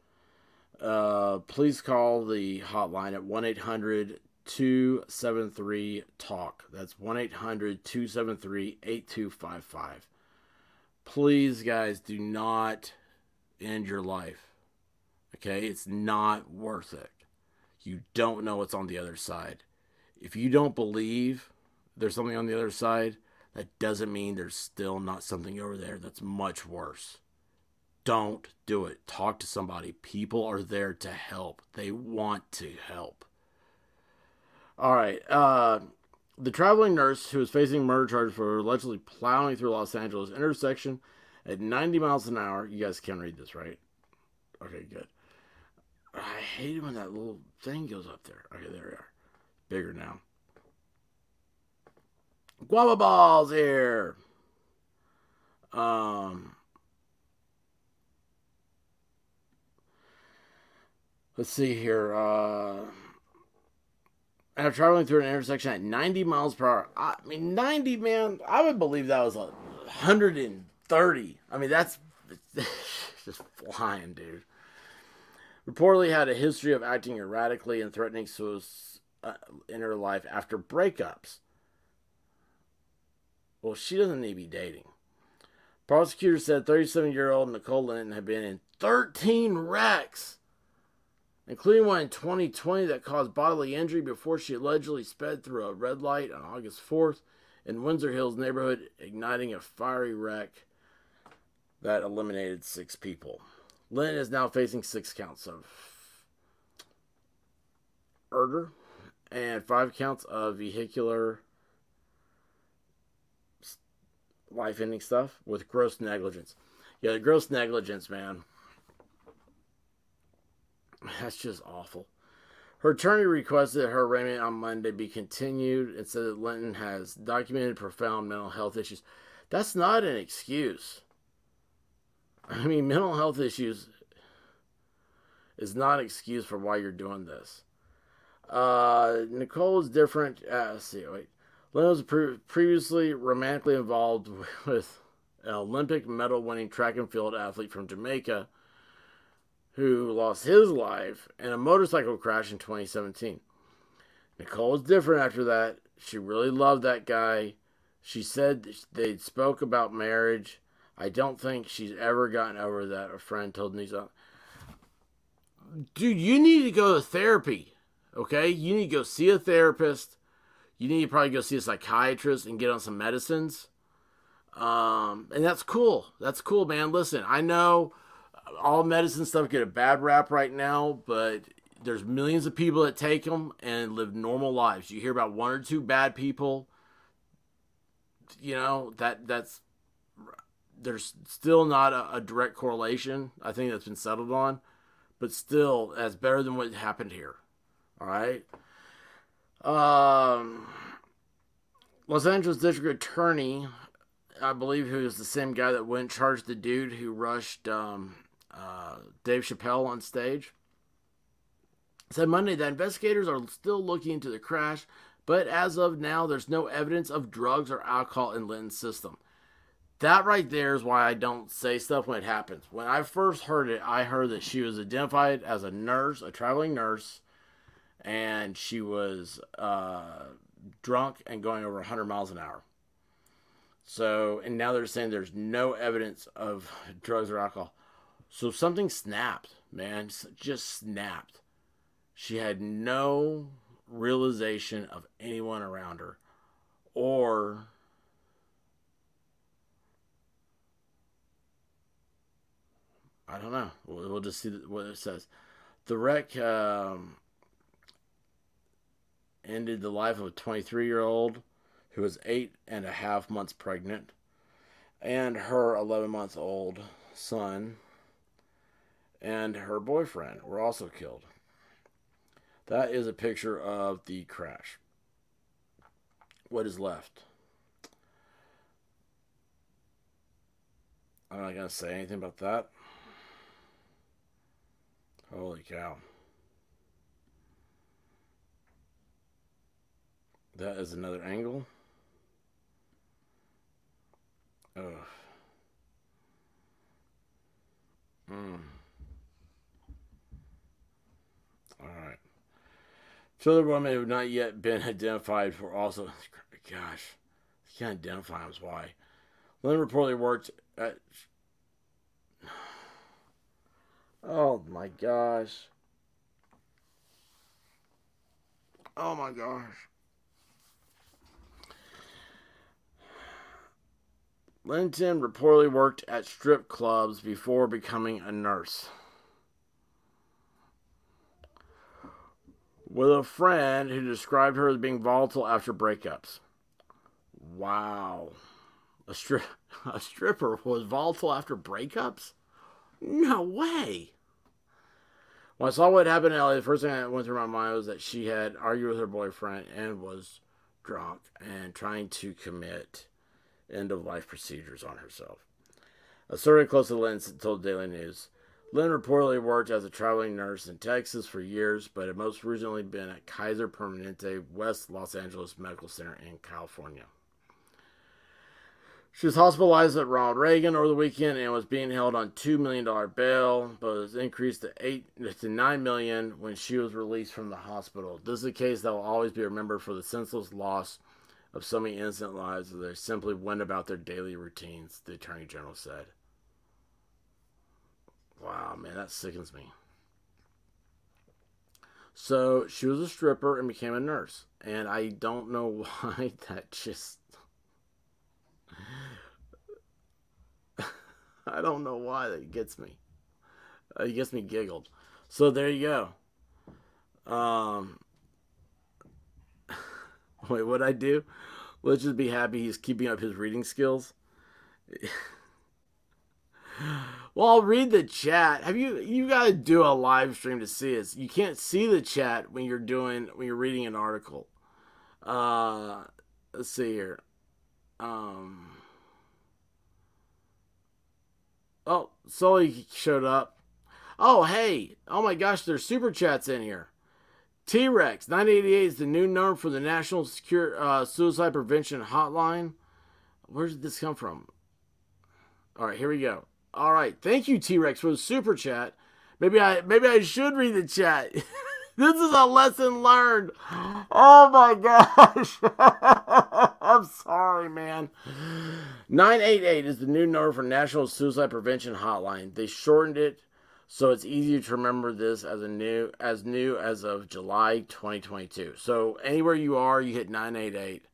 uh, please call the hotline at 1 800 273 TALK. That's 1 800 273 8255 please, guys, do not end your life. Okay? It's not worth it. You don't know what's on the other side. If you don't believe there's something on the other side, that doesn't mean there's still not something over there that's much worse. Don't do it. Talk to somebody. People are there to help. They want to help. All right. Uh, the traveling nurse who is facing murder charges for allegedly plowing through Los Angeles intersection at 90 miles an hour. You guys can read this, right? Okay, good. I hate it when that little thing goes up there. Okay, there we are. Bigger now. Guava balls here. Um, let's see here. Uh, after traveling through an intersection at 90 miles per hour. I mean, 90, man, I would believe that was a 130. I mean, that's just flying, dude. Reportedly had a history of acting erratically and threatening suicide uh, in her life after breakups. Well, she doesn't need to be dating. Prosecutor said 37 year old Nicole Linton had been in 13 wrecks, including one in 2020 that caused bodily injury before she allegedly sped through a red light on August 4th in Windsor Hills neighborhood, igniting a fiery wreck that eliminated six people. Lynn is now facing six counts of murder and five counts of vehicular life ending stuff with gross negligence. Yeah, gross negligence, man. That's just awful. Her attorney requested her arraignment on Monday be continued and said that Linton has documented profound mental health issues. That's not an excuse. I mean, mental health issues is not an excuse for why you're doing this. Uh, Nicole is different. Uh, see, wait. Linton was pre- previously romantically involved with an Olympic medal winning track and field athlete from Jamaica who lost his life in a motorcycle crash in 2017. Nicole was different after that. She really loved that guy. She said they spoke about marriage. I don't think she's ever gotten over that. A friend told me something. Dude, you need to go to therapy. Okay? You need to go see a therapist. You need to probably go see a psychiatrist and get on some medicines. Um, and that's cool. That's cool, man. Listen, I know all medicine stuff get a bad rap right now, but there's millions of people that take them and live normal lives. You hear about one or two bad people, you know, that that's there's still not a, a direct correlation. I think that's been settled on, but still, that's better than what happened here. All right. Um, Los Angeles District Attorney, I believe, who is the same guy that went charged the dude who rushed um, uh, Dave Chappelle on stage, said Monday that investigators are still looking into the crash, but as of now, there's no evidence of drugs or alcohol in Linton's system. That right there is why I don't say stuff when it happens. When I first heard it, I heard that she was identified as a nurse, a traveling nurse, and she was uh, drunk and going over 100 miles an hour. So, and now they're saying there's no evidence of drugs or alcohol. So something snapped, man. Just snapped. She had no realization of anyone around her or I don't know. We'll, we'll just see what it says. The wreck um, ended the life of a 23 year old who was eight and a half months pregnant and her 11 month old son and her boyfriend were also killed. That is a picture of the crash. What is left? I'm not going to say anything about that. Holy cow. That is another angle. Ugh. Hmm. All right. Two other who have not yet been identified for also. Gosh, I can't identify them. Why? Lynn reportedly worked at. Oh my gosh. Oh my gosh. Linton reportedly worked at strip clubs before becoming a nurse. With a friend who described her as being volatile after breakups. Wow. A, stri- a stripper was volatile after breakups? No way. When I saw what happened to LA, the first thing that went through my mind was that she had argued with her boyfriend and was drunk and trying to commit end of life procedures on herself. A story close to Lynn told Daily News. Lynn reportedly worked as a traveling nurse in Texas for years, but had most recently been at Kaiser Permanente West Los Angeles Medical Center in California. She was hospitalized at Ronald Reagan over the weekend and was being held on two million dollar bail, but was increased to eight to nine million when she was released from the hospital. This is a case that will always be remembered for the senseless loss of so many innocent lives as they simply went about their daily routines, the Attorney General said. Wow, man, that sickens me. So she was a stripper and became a nurse. And I don't know why that just. I don't know why that gets me. It gets me giggled. So there you go. Um, wait, what I do? Let's just be happy he's keeping up his reading skills. Well, I'll read the chat. Have you you got to do a live stream to see it? You can't see the chat when you're doing when you're reading an article. Uh, let's see here. Um. Oh, Sully showed up. Oh, hey. Oh my gosh, there's super chats in here. T Rex 988 is the new number for the National Secure uh, Suicide Prevention Hotline. Where did this come from? All right, here we go. All right, thank you T Rex for the super chat. Maybe I maybe I should read the chat. this is a lesson learned. Oh my gosh. I'm sorry, man. 988 is the new number for National Suicide Prevention Hotline. They shortened it so it's easier to remember this as a new as new as of July 2022. So anywhere you are, you hit 988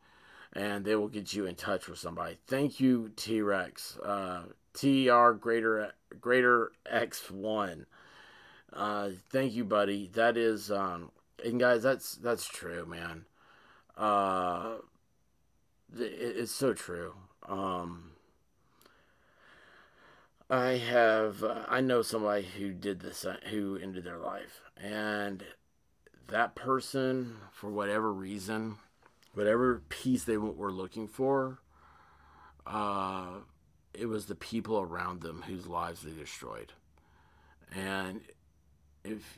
and they will get you in touch with somebody. Thank you T-Rex. Uh, TR greater greater X1. Uh, thank you buddy. That is um and guys that's that's true, man. Uh it, it's so true. Um I have, uh, I know somebody who did this, who ended their life. And that person, for whatever reason, whatever piece they were looking for, uh, it was the people around them whose lives they destroyed. And if,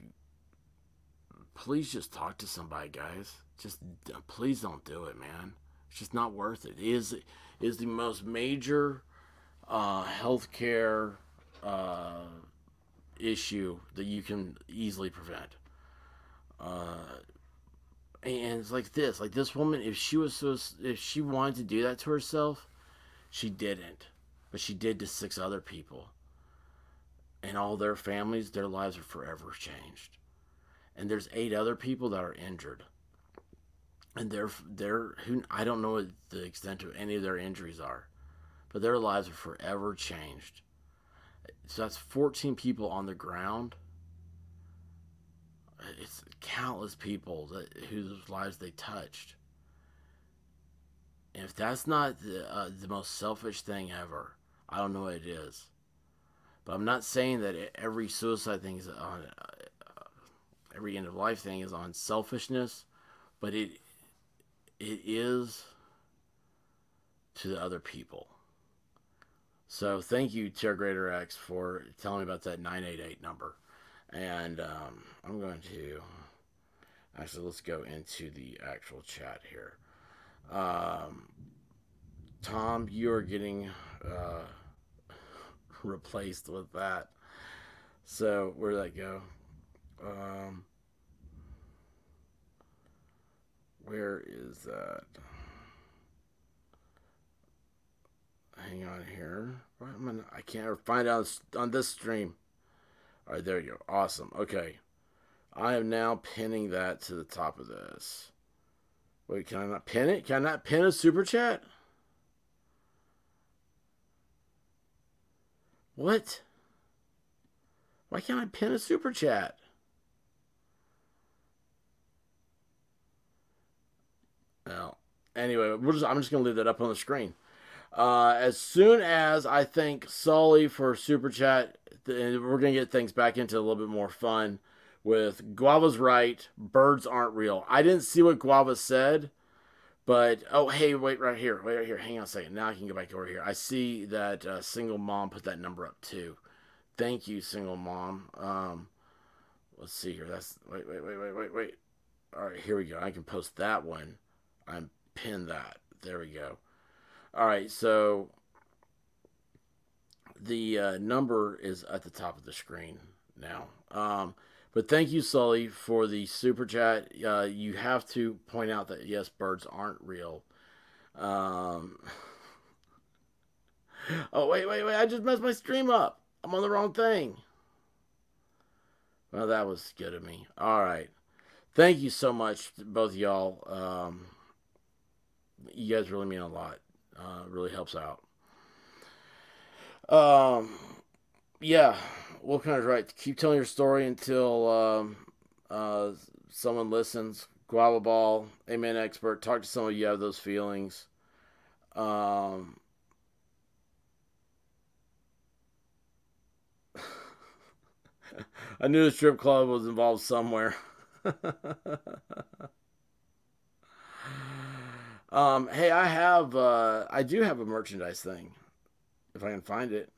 please just talk to somebody, guys. Just please don't do it, man. It's just not worth it. It is, is the most major uh, healthcare uh, issue that you can easily prevent. Uh, and it's like this, like this woman, if she was so, if she wanted to do that to herself, she didn't, but she did to six other people, and all their families, their lives are forever changed, and there's eight other people that are injured, and they're they're who I don't know what the extent of any of their injuries are but their lives are forever changed. So that's 14 people on the ground. It's countless people that whose lives they touched. And if that's not the, uh, the most selfish thing ever, I don't know what it is. But I'm not saying that every suicide thing is on uh, every end of life thing is on selfishness, but it it is to the other people. So thank you, Tier Greater X, for telling me about that 988 number. And um, I'm going to actually let's go into the actual chat here. Um, Tom, you are getting uh, replaced with that. So where did that go? Um, where is that? hang on here. I can't find out on this stream. All right, there you go. Awesome. Okay. I am now pinning that to the top of this. Wait, can I not pin it? Can I not pin a super chat? What? Why can't I pin a super chat? Well, anyway, just, I'm just going to leave that up on the screen. Uh, as soon as I thank Sully for super chat, we're gonna get things back into a little bit more fun. With Guava's right, birds aren't real. I didn't see what Guava said, but oh hey, wait right here, wait right here. Hang on a second. Now I can go back over here. I see that uh, single mom put that number up too. Thank you, single mom. Um, let's see here. That's wait, wait, wait, wait, wait, wait. All right, here we go. I can post that one. I'm pin that. There we go. All right, so the uh, number is at the top of the screen now. Um, but thank you, Sully, for the super chat. Uh, you have to point out that yes, birds aren't real. Um, oh, wait, wait, wait. I just messed my stream up. I'm on the wrong thing. Well, that was good of me. All right. Thank you so much, both y'all. Um, you guys really mean a lot. Uh, really helps out. Um, yeah, Wolfcon right. Keep telling your story until um, uh, someone listens. Guava Ball, Amen Expert. Talk to someone you have those feelings. Um, I knew the strip club was involved somewhere. um, hey, I have, uh, I do have a merchandise thing, if I can find it.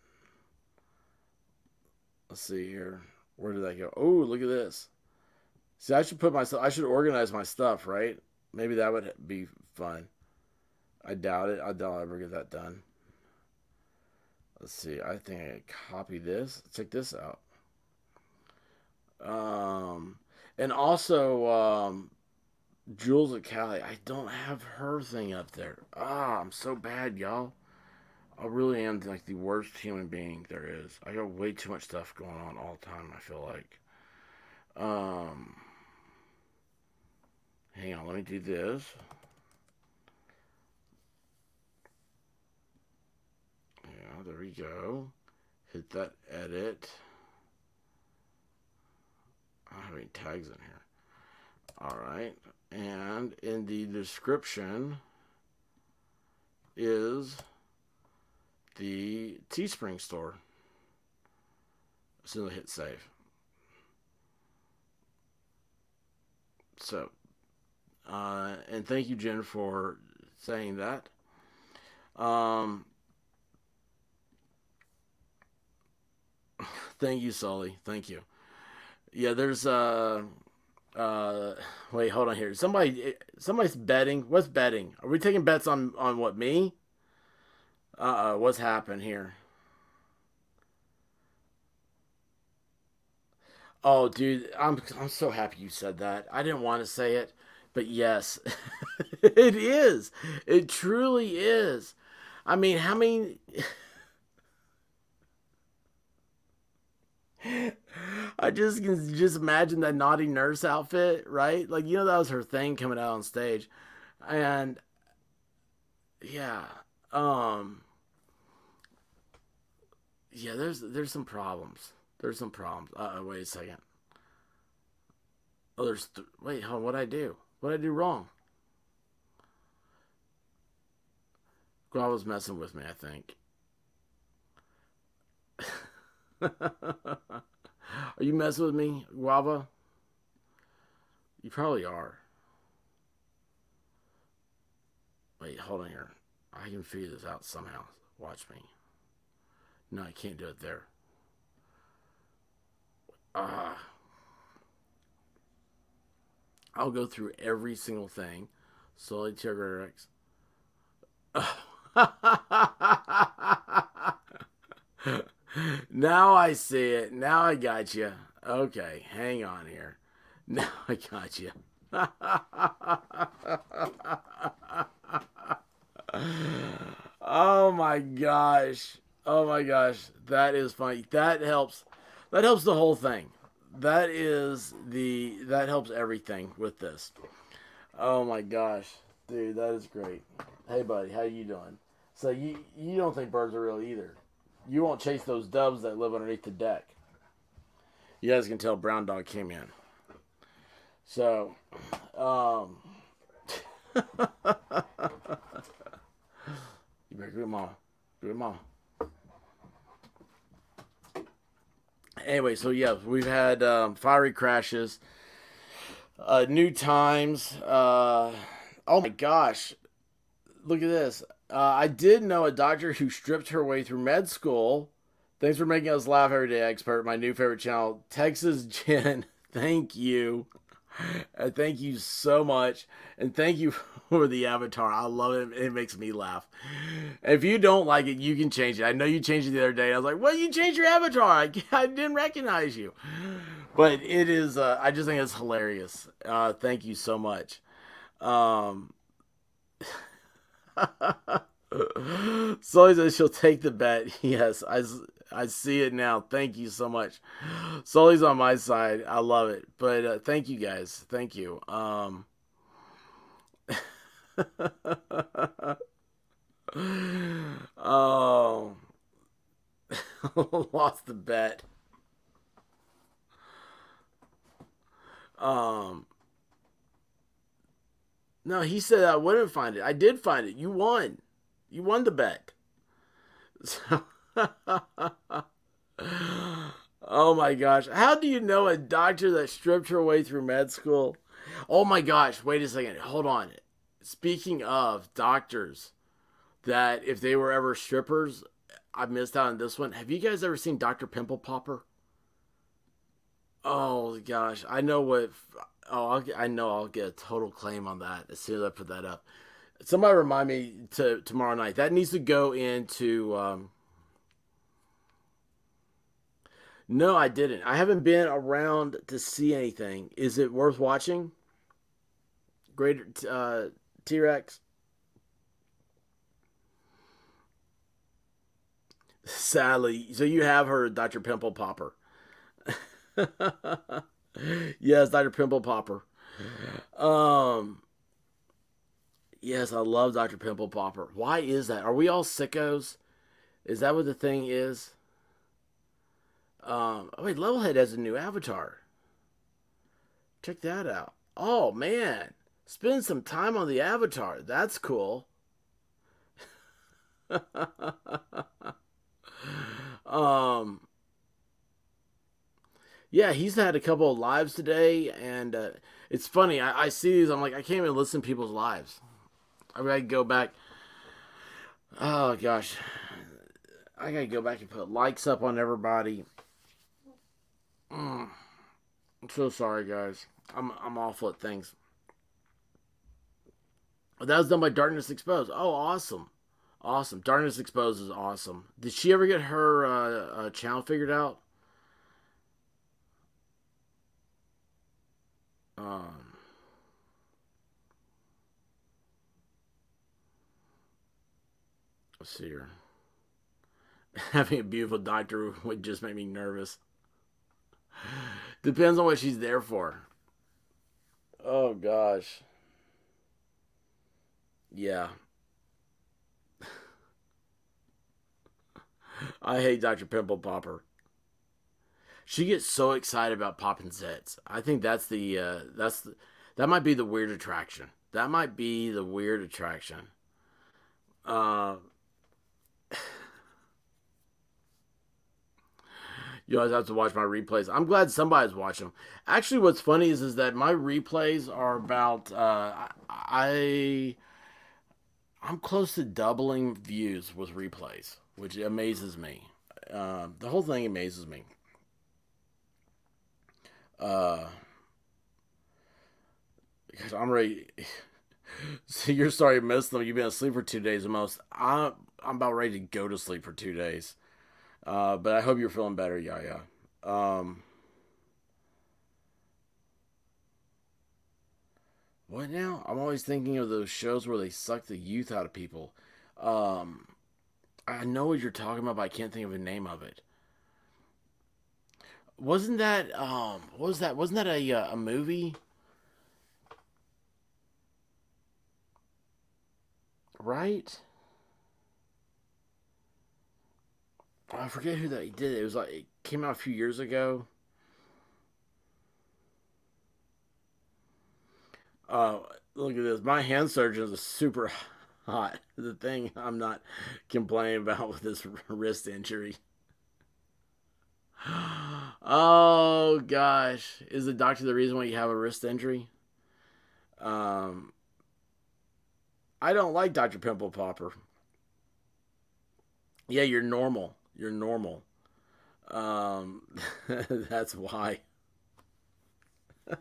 Let's see here. Where did that go? Oh, look at this. See, I should put myself. I should organize my stuff, right? Maybe that would be fun. I doubt it. I doubt I'll ever get that done. Let's see. I think I copy this. Check this out. Um, and also, um, Jules at Cali. I don't have her thing up there. Ah, I'm so bad, y'all. I really am like the worst human being there is. I got way too much stuff going on all the time. I feel like. Um, hang on, let me do this. Yeah, there we go. Hit that edit. I don't have any tags in here. All right, and in the description is the Teespring store. I hit save. So, uh, and thank you, Jen, for saying that. Um, thank you, Sully. Thank you. Yeah, there's uh, uh, wait, hold on here. Somebody, somebody's betting. What's betting? Are we taking bets on on what me? Uh, uh what's happened here? Oh, dude, I'm I'm so happy you said that. I didn't want to say it, but yes, it is. It truly is. I mean, how many? I just can just imagine that naughty nurse outfit, right? Like you know that was her thing coming out on stage, and yeah, um, yeah. There's there's some problems. There's some problems. Uh, wait a second. Oh, there's th- wait. Hold on. What I do? What I do wrong? was messing with me. I think. are you messing with me, Guava? You probably are. Wait, hold on here. I can figure this out somehow. Watch me. No, I can't do it there. Ah. Uh, I'll go through every single thing. Slowly Tier X. now I see it. Now I got you. Okay, hang on here. Now I got you. oh my gosh. Oh my gosh. That is funny. That helps. That helps the whole thing. That is the that helps everything with this. Oh my gosh. Dude, that is great. Hey buddy, how you doing? So you you don't think birds are real either you won't chase those doves that live underneath the deck. You guys can tell Brown Dog came in. So, um, you better. Do it, mom. Anyway, so yeah, we've had um, fiery crashes, uh, new times. Uh, oh my gosh, look at this. Uh, I did know a doctor who stripped her way through med school. Thanks for making us laugh every day, expert. My new favorite channel, Texas Jen. Thank you. Uh, thank you so much. And thank you for the avatar. I love it. It makes me laugh. If you don't like it, you can change it. I know you changed it the other day. I was like, well, you changed your avatar. I, I didn't recognize you. But it is, uh, I just think it's hilarious. Uh, thank you so much. Um, Sully says she'll take the bet. Yes, I, I see it now. Thank you so much. Sully's on my side. I love it. But uh, thank you guys. Thank you. Um, oh, lost the bet. Um, no, he said I wouldn't find it. I did find it. You won. You won the bet. So, oh my gosh. How do you know a doctor that stripped her way through med school? Oh my gosh. Wait a second. Hold on. Speaking of doctors that if they were ever strippers, I missed out on this one. Have you guys ever seen Dr. Pimple Popper? Oh gosh, I know what. Oh, I'll, I know I'll get a total claim on that as soon as I put that up. Somebody remind me to tomorrow night. That needs to go into. Um, no, I didn't. I haven't been around to see anything. Is it worth watching? Greater uh, T Rex. Sadly, so you have heard Dr. Pimple Popper. yes, Dr. Pimple Popper. Um, yes, I love Dr. Pimple Popper. Why is that? Are we all sickos? Is that what the thing is? Um, oh wait, Levelhead has a new avatar. Check that out. Oh man, spend some time on the avatar. That's cool. um yeah, he's had a couple of lives today, and uh, it's funny. I, I, see these. I'm like, I can't even listen to people's lives. I gotta go back. Oh gosh, I gotta go back and put likes up on everybody. Mm. I'm so sorry, guys. I'm I'm awful at things. That was done by Darkness Exposed. Oh, awesome, awesome. Darkness Exposed is awesome. Did she ever get her uh, uh, channel figured out? Um, let's see here. Having a beautiful doctor would just make me nervous. Depends on what she's there for. Oh gosh. Yeah. I hate Dr. Pimple Popper she gets so excited about popping zits. I think that's the uh, that's the, that might be the weird attraction. That might be the weird attraction. Uh, you always have to watch my replays. I'm glad somebody's watching them. Actually, what's funny is is that my replays are about uh, I I'm close to doubling views with replays, which amazes me. Uh, the whole thing amazes me. Uh, because I'm ready. so you're sorry, I missed them. You've been asleep for two days almost. I'm I'm about ready to go to sleep for two days. Uh, but I hope you're feeling better, yeah. Um, what now? I'm always thinking of those shows where they suck the youth out of people. Um, I know what you're talking about, but I can't think of the name of it wasn't that um what was that wasn't that a uh, a movie right i forget who that he did it was like it came out a few years ago uh look at this my hand surgeon is super hot the thing i'm not complaining about with this wrist injury oh gosh, is the doctor the reason why you have a wrist injury? Um, I don't like Dr. Pimple Popper. Yeah, you're normal. You're normal. Um, that's why.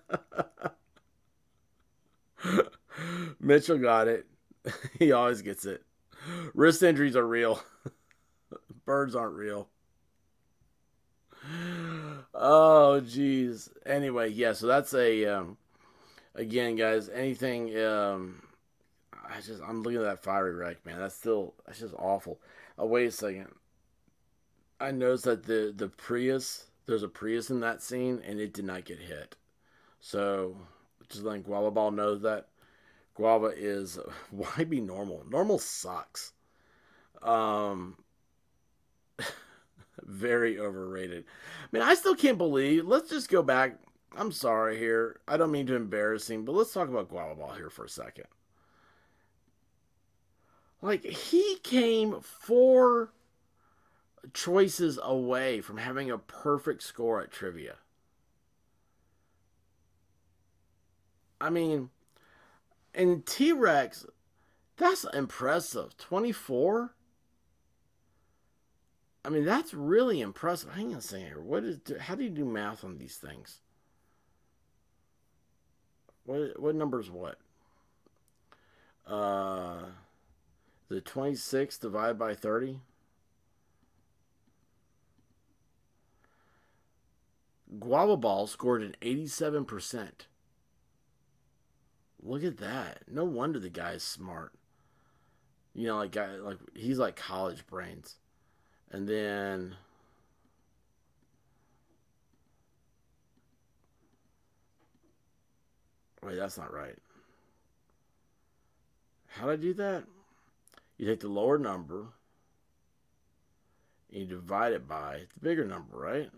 Mitchell got it. he always gets it. Wrist injuries are real. Birds aren't real oh jeez anyway yeah so that's a um again guys anything um I just I'm looking at that fiery wreck, man. That's still that's just awful. Oh wait a second. I noticed that the the Prius there's a Prius in that scene and it did not get hit. So just letting Guava Ball know that Guava is why be normal? Normal sucks. Um very overrated. I mean, I still can't believe. Let's just go back. I'm sorry here. I don't mean to embarrass him, but let's talk about Guava Ball here for a second. Like he came four choices away from having a perfect score at trivia. I mean, and T Rex, that's impressive. 24? I mean, that's really impressive. Hang on a second here. What is, how do you do math on these things? What, what number is what? Uh, the 26 divided by 30? Guava Ball scored an 87%. Look at that. No wonder the guy's smart. You know, like guy like he's like college brains. And then Wait, that's not right. How do I do that? You take the lower number and you divide it by the bigger number, right?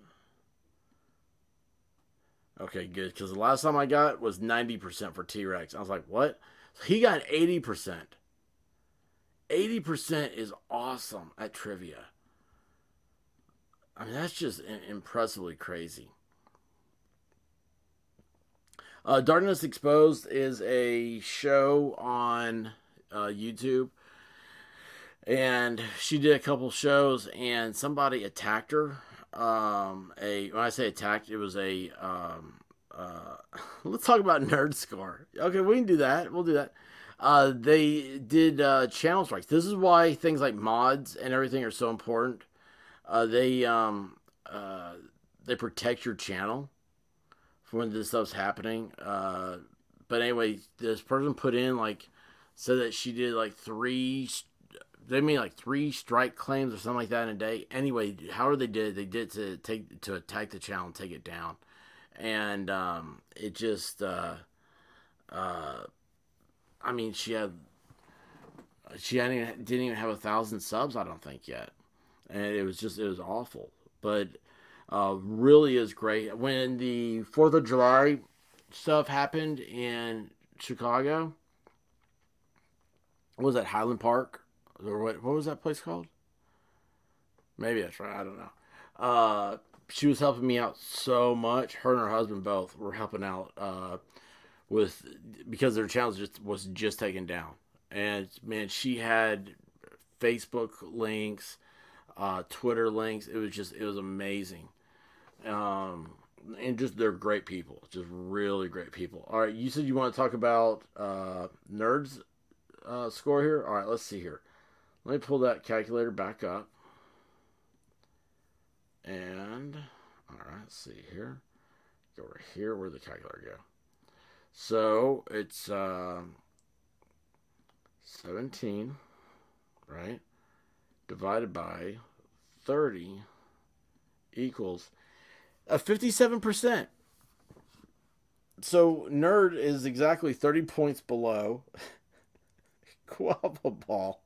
Okay, good. Because the last time I got was 90% for T Rex. I was like, what? He got 80%. 80% is awesome at trivia. I mean, that's just impressively crazy. Uh, Darkness Exposed is a show on uh, YouTube. And she did a couple shows, and somebody attacked her um, a when I say attacked, it was a um, uh, let's talk about nerd score. Okay, we can do that. We'll do that. Uh, they did uh, channel strikes. This is why things like mods and everything are so important. Uh, they um, uh, they protect your channel for when this stuff's happening. Uh, but anyway, this person put in like said that she did like three they made like three strike claims or something like that in a day. Anyway, however they did, they did to take to attack the channel and take it down, and um, it just, uh, uh, I mean, she had she hadn't even, didn't even have a thousand subs, I don't think yet, and it was just it was awful, but uh, really is great. When the Fourth of July stuff happened in Chicago, was that Highland Park? Or what? What was that place called? Maybe that's right. I don't know. Uh, she was helping me out so much. Her and her husband both were helping out uh, with because their channel just was just taken down. And man, she had Facebook links, uh, Twitter links. It was just it was amazing. Um, and just they're great people, just really great people. All right, you said you want to talk about uh, nerds uh, score here. All right, let's see here. Let me pull that calculator back up. And, all right, let's see here. Go over here. Where'd the calculator go? So it's uh, 17, right? Divided by 30 equals a 57%. So nerd is exactly 30 points below Guava Ball.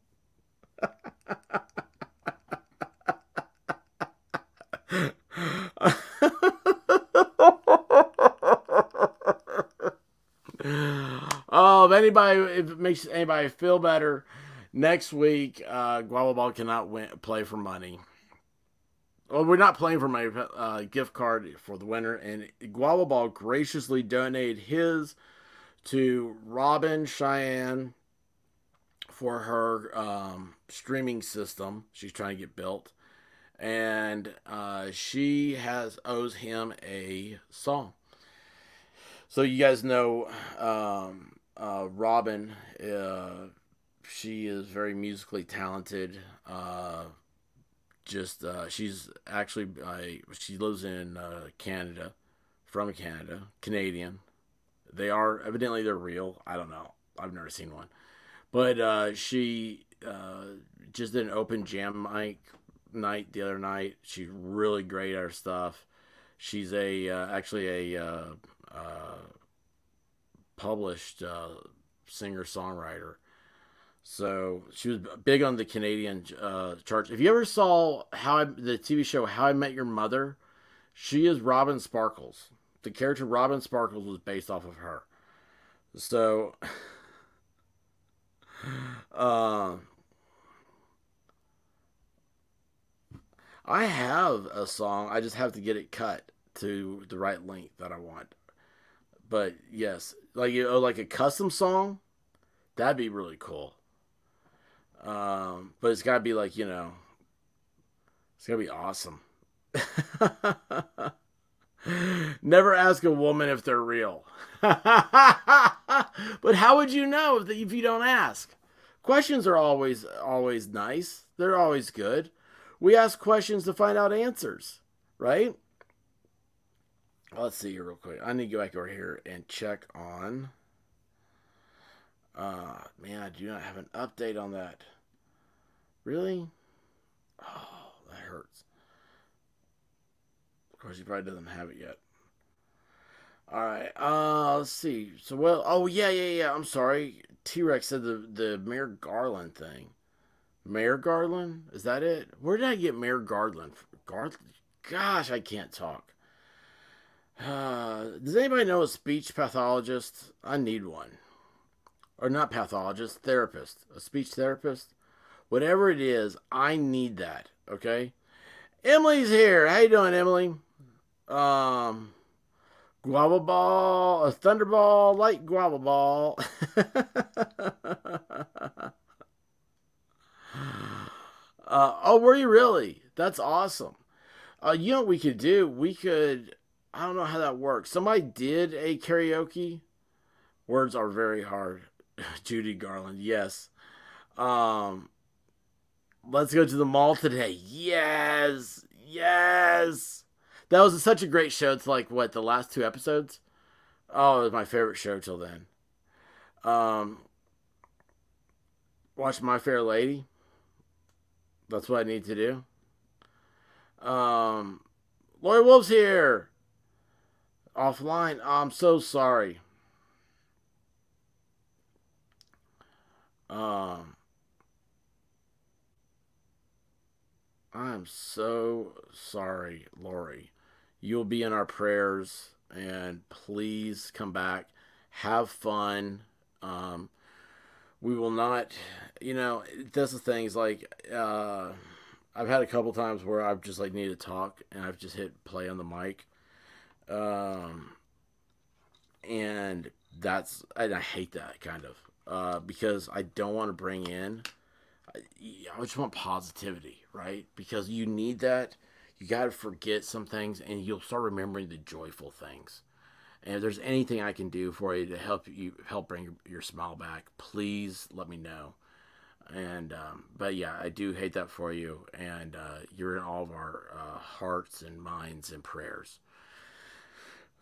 Oh, if anybody, if it makes anybody feel better, next week, uh, Guava Ball cannot win, play for money. Well, we're not playing for my uh, gift card for the winner, and Guava Ball graciously donated his to Robin Cheyenne for her um, streaming system she's trying to get built, and uh, she has owes him a song. So you guys know um, uh, Robin. Uh, she is very musically talented. Uh, just uh, she's actually she lives in uh, Canada, from Canada, Canadian. They are evidently they're real. I don't know. I've never seen one But uh, she uh, just did an open jam mic night the other night. She's really great at her stuff. She's a uh, actually a uh, uh, published uh, singer songwriter. So she was big on the Canadian uh, charts. If you ever saw how I, the TV show How I Met Your Mother, she is Robin Sparkles. The character Robin Sparkles was based off of her. So, uh, I have a song. I just have to get it cut to the right length that I want. But yes, like you know, like a custom song, that'd be really cool. Um, but it's gotta be like you know, it's gotta be awesome. Never ask a woman if they're real. but how would you know if, you don't ask? Questions are always always nice. They're always good. We ask questions to find out answers, right? Let's see here real quick. I need to go back over here and check on. Uh, man, I do not have an update on that. Really? Oh, that hurts. Of course, he probably doesn't have it yet. All right. Uh, let's see. So, well, oh yeah, yeah, yeah. I'm sorry. T Rex said the the Mayor Garland thing. Mayor Garland? Is that it? Where did I get Mayor Garland? Garland? Gosh, I can't talk. Uh, does anybody know a speech pathologist? I need one. Or not pathologist, therapist. A speech therapist? Whatever it is, I need that. Okay? Emily's here. How you doing, Emily? Um, guava ball, a thunderball, light guava ball. uh, oh, were you really? That's awesome. Uh, you know what we could do? We could. I don't know how that works. Somebody did a karaoke. Words are very hard. Judy Garland, yes. Um, let's go to the mall today. Yes, yes. That was such a great show. It's like what the last two episodes. Oh, it was my favorite show till then. Um, watch My Fair Lady. That's what I need to do. Um, Lori Wolf's here. Offline. I'm so sorry. Um, I'm so sorry, Lori. You'll be in our prayers, and please come back. Have fun. Um, we will not, you know, that's the thing. Is like, uh, I've had a couple times where I've just like needed to talk, and I've just hit play on the mic. Um, and that's, and I hate that kind of, uh, because I don't want to bring in. I, I just want positivity, right? Because you need that. You got to forget some things, and you'll start remembering the joyful things. And if there's anything I can do for you to help you help bring your, smile back, please let me know. And um, but yeah, I do hate that for you, and uh, you're in all of our uh, hearts and minds and prayers.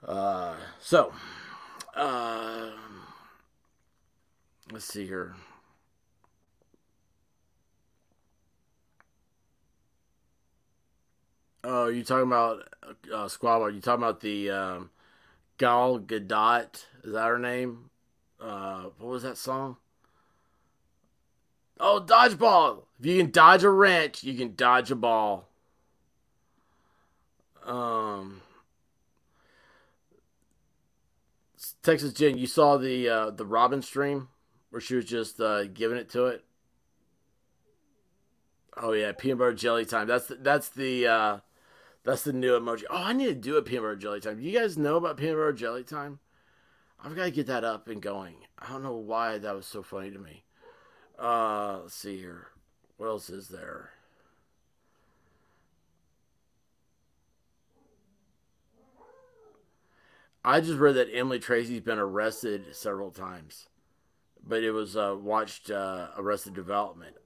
Uh, so, uh, let's see here. Oh, you talking about uh, Squabble? You talking about the um, Gal Gadot? Is that her name? Uh, what was that song? Oh, dodgeball! If you can dodge a wrench, you can dodge a ball. Um, Texas Jen, you saw the uh, the Robin stream where she was just uh, giving it to it. Oh yeah, peanut butter jelly time. That's the, that's the uh, that's the new emoji. Oh, I need to do a peanut butter jelly time. Do you guys know about peanut butter jelly time? I've got to get that up and going. I don't know why that was so funny to me. Uh, let's see here. What else is there? I just read that Emily Tracy's been arrested several times, but it was uh, watched uh, Arrested Development.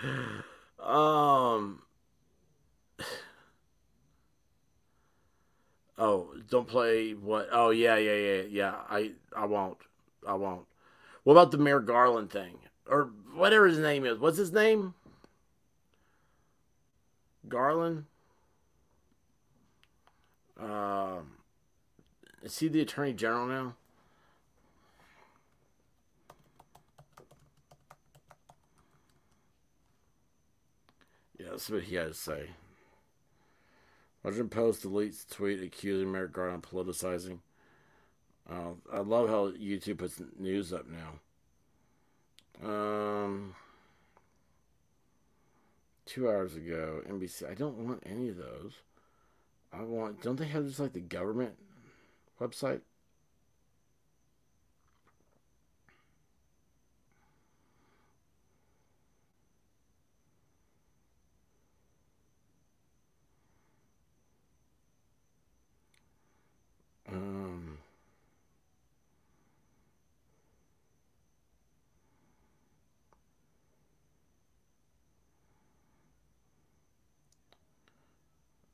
um. Oh, don't play what? Oh yeah, yeah, yeah, yeah. I I won't. I won't. What about the Mayor Garland thing or whatever his name is? What's his name? Garland. Um, is he the Attorney General now? Yeah, that's what he had to say. Washington Post deletes tweet accusing Merrick Garland of politicizing. Uh, I love how YouTube puts news up now. Um, two hours ago, NBC. I don't want any of those. I want. Don't they have just like the government website? Um,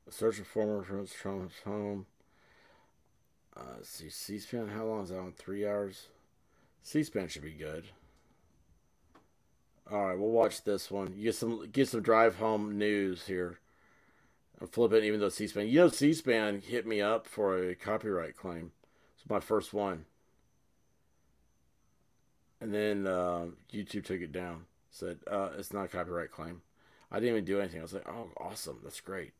search for former from Trump's home. Uh, see, C-SPAN. How long is that on? Three hours. C-SPAN should be good. All right, we'll watch this one. Get some get some drive home news here. I'm flipping, even though C-SPAN. You know, C-SPAN hit me up for a copyright claim. It's my first one. And then uh, YouTube took it down. Said uh, it's not a copyright claim. I didn't even do anything. I was like, oh, awesome, that's great.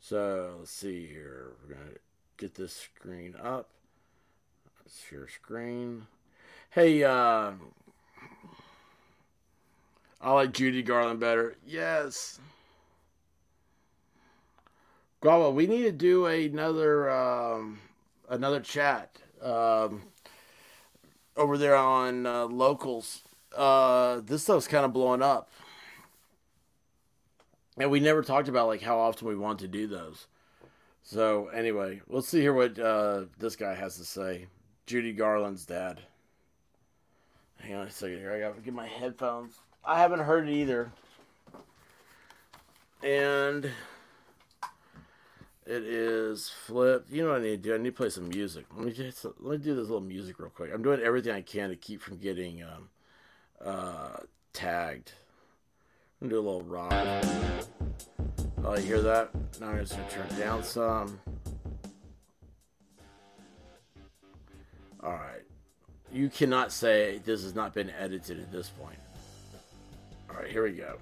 So let's see here. We're gonna get this screen up. Share screen. Hey, uh, I like Judy Garland better. Yes. Guava, we need to do another um, another chat um, over there on uh, locals. Uh, this stuff's kind of blowing up, and we never talked about like how often we want to do those. So anyway, let's see here what uh, this guy has to say. Judy Garland's dad. Hang on a second here. I gotta get my headphones. I haven't heard it either, and it is flipped. You know what I need to do? I need to play some music. Let me just let me do this little music real quick. I'm doing everything I can to keep from getting um, uh, tagged. I'm gonna do a little rock. Oh, you hear that? Now I'm just gonna turn it down some. All right. You cannot say this has not been edited at this point. All right, here we go.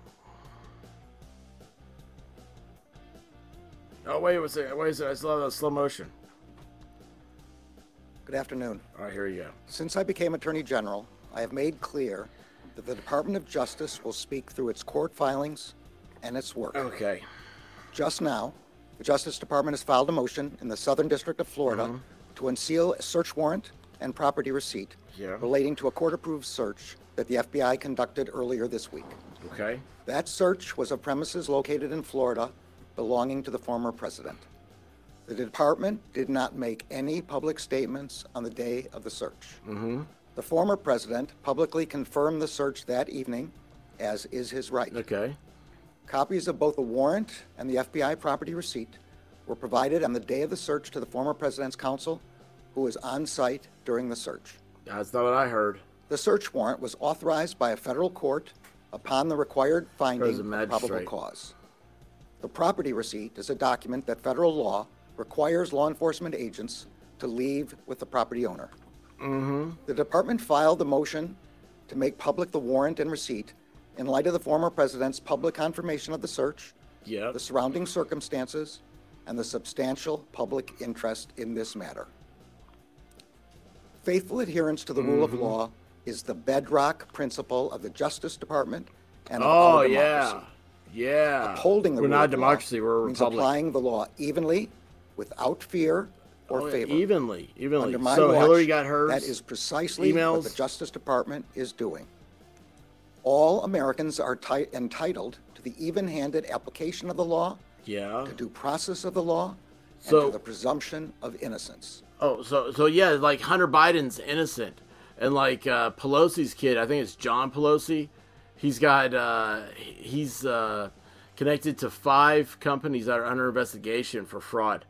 Oh wait, what's it? Wait, is it? I have a slow motion. Good afternoon. All right, here you go. Since I became Attorney General, I have made clear that the Department of Justice will speak through its court filings and its work. Okay. Just now, the Justice Department has filed a motion in the Southern District of Florida mm-hmm. to unseal a search warrant and property receipt Yeah. relating to a court-approved search that the FBI conducted earlier this week. Okay. That search was of premises located in Florida belonging to the former president. The department did not make any public statements on the day of the search. Mm-hmm. The former president publicly confirmed the search that evening, as is his right. Okay. Copies of both the warrant and the FBI property receipt were provided on the day of the search to the former president's counsel, who was on site during the search. That's not what I heard. The search warrant was authorized by a federal court upon the required finding of probable cause. The property receipt is a document that federal law requires law enforcement agents to leave with the property owner. Mm-hmm. The department filed the motion to make public the warrant and receipt in light of the former president's public confirmation of the search, Yep. the surrounding circumstances, and the substantial public interest in this matter. Faithful adherence to the rule of mm-hmm. law is the bedrock principle of the Justice Department and of Oh our democracy. Yeah. Upholding the We're not a democracy. We're a means republic. applying the law evenly, without fear or Oh, favor. Evenly. Evenly. Under my so watch, Hillary got hers. That is precisely what the. Justice Department is doing. All Americans are ti- entitled to the even-handed application of the law, Yeah. to due process of the law, and So- to the presumption of innocence. Oh, so so yeah, like Hunter Biden's innocent, and like uh, Pelosi's kid, I think it's John Pelosi. He's got uh, he's uh, connected to five companies that are under investigation for fraud.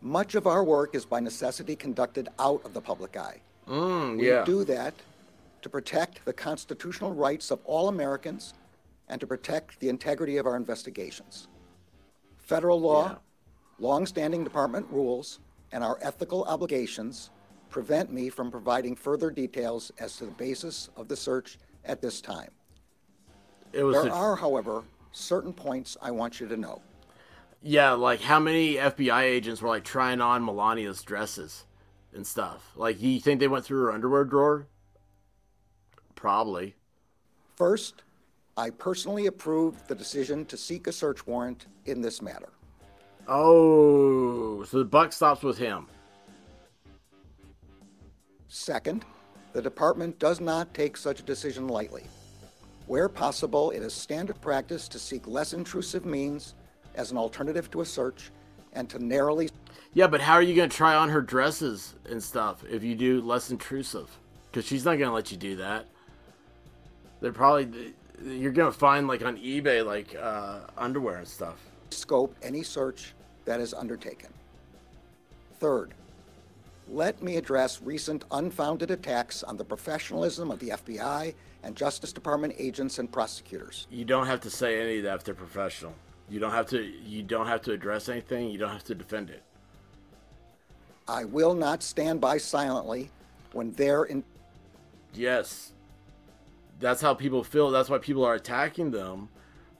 Much of our work is by necessity conducted out of the public eye. Mm, We yeah. do that to protect the constitutional rights of all Americans and to protect the integrity of our investigations. Federal law, Yeah. longstanding department rules, and our ethical obligations prevent me from providing further details as to the basis of the search at this time. It was. There a- are, however, certain points I want you to know. Yeah, like how many FBI agents were like trying on Melania's dresses and stuff? Like, do you think they went through her underwear drawer? Probably. First, I personally approved the decision to seek a search warrant in this matter. Oh, so the buck stops with him. Second, the department does not take such a decision lightly. Where possible, it is standard practice to seek less intrusive means as an alternative to a search and to narrowly Yeah, but how are you gonna try on her dresses and stuff if you do less intrusive? Because she's not gonna let you do that. They're probably you're gonna find like on eBay like uh, underwear and stuff. scope any search that is undertaken. Third, let me address recent unfounded attacks on the professionalism of the FBI and Justice Department agents and prosecutors. You don't have to say any of that if they're professional. You don't have to. You don't have to address anything. You don't have to defend it. I will not stand by silently when they're in- Yes. That's how people feel. That's why people are attacking them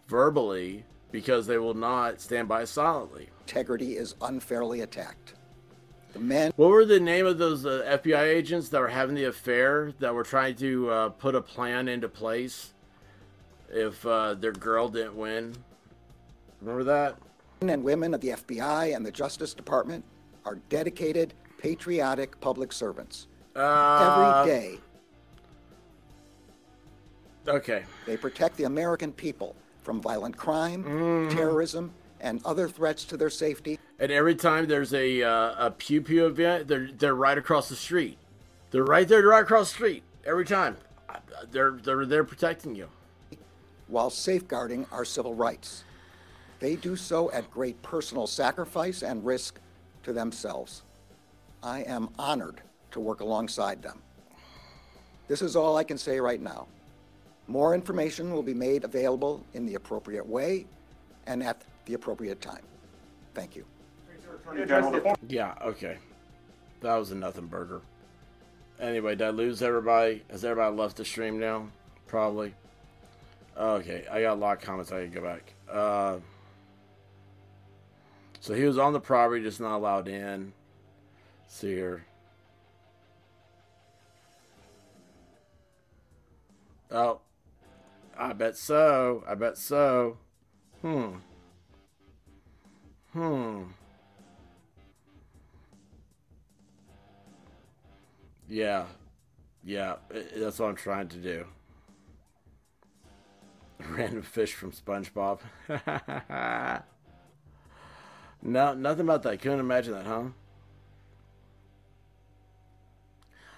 verbally because they will not stand by silently. integrity is unfairly attacked. The men What were the name of those uh, FBI agents that were having the affair that were trying to uh, put a plan into place if uh, their girl didn't win? Remember that? Men and women of the FBI and the Justice Department are dedicated, patriotic public servants. Uh, Every day, Okay. they protect the American people from violent crime, Mm-hmm. terrorism, and other threats to their safety. And every time there's a uh, a pew pew event, they're they're right across the street. They're right there, right across the street every time. They're they're they're protecting you. while safeguarding our civil rights. They do so at great personal sacrifice and risk to themselves. I am honored to work alongside them. This is all I can say right now. More information will be made available in the appropriate way and at the appropriate time. Thank you. Yeah. Okay. That was a nothing burger. Anyway, did I lose everybody? Has everybody left the stream now? Probably. Okay, I got a lot of comments. I can go back. Uh, so he was on the property, just not allowed in. See here. Oh, I bet so. I bet so. Hmm. Hmm. Yeah. Yeah, that's what I'm trying to do. Random fish from SpongeBob. no, nothing about that. Couldn't imagine that, huh?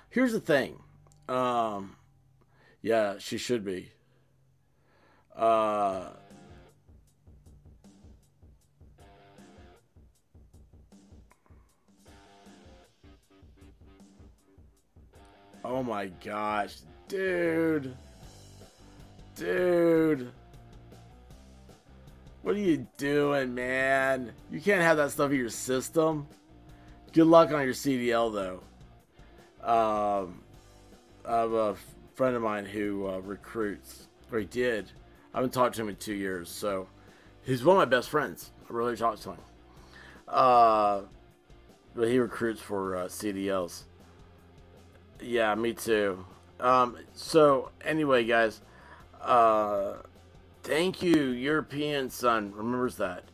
Here's the thing. Um, yeah, she should be. Uh, oh my gosh, dude. Dude. What are you doing, man? You can't have that stuff in your system. Good luck on your CDL, though. Um, I have a friend of mine who uh, recruits, or he did. I haven't talked to him in two years, so he's one of my best friends. I really talked to him. Uh, but he recruits for uh, CDLs. Yeah, me too. Um, so anyway, guys, uh, thank you, European Son remembers that.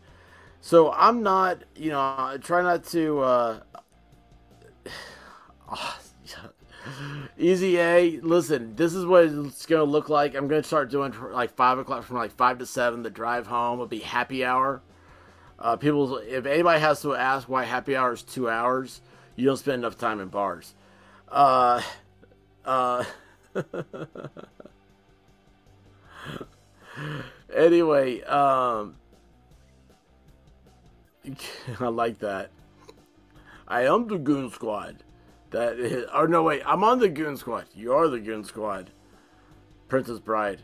So I'm not, you know, I try not to. Uh, Easy A, listen, this is what it's to look like. I'm to start doing like 5 o'clock from like 5 to 7. The drive home will be happy hour. Uh, people, if anybody has to ask why happy hour is two hours, you don't spend enough time in bars. Uh, uh, anyway, um, I like that. I am the Goon Squad. That is, or no, wait, I'm on the Goon Squad. You are the Goon Squad. Princess Bride.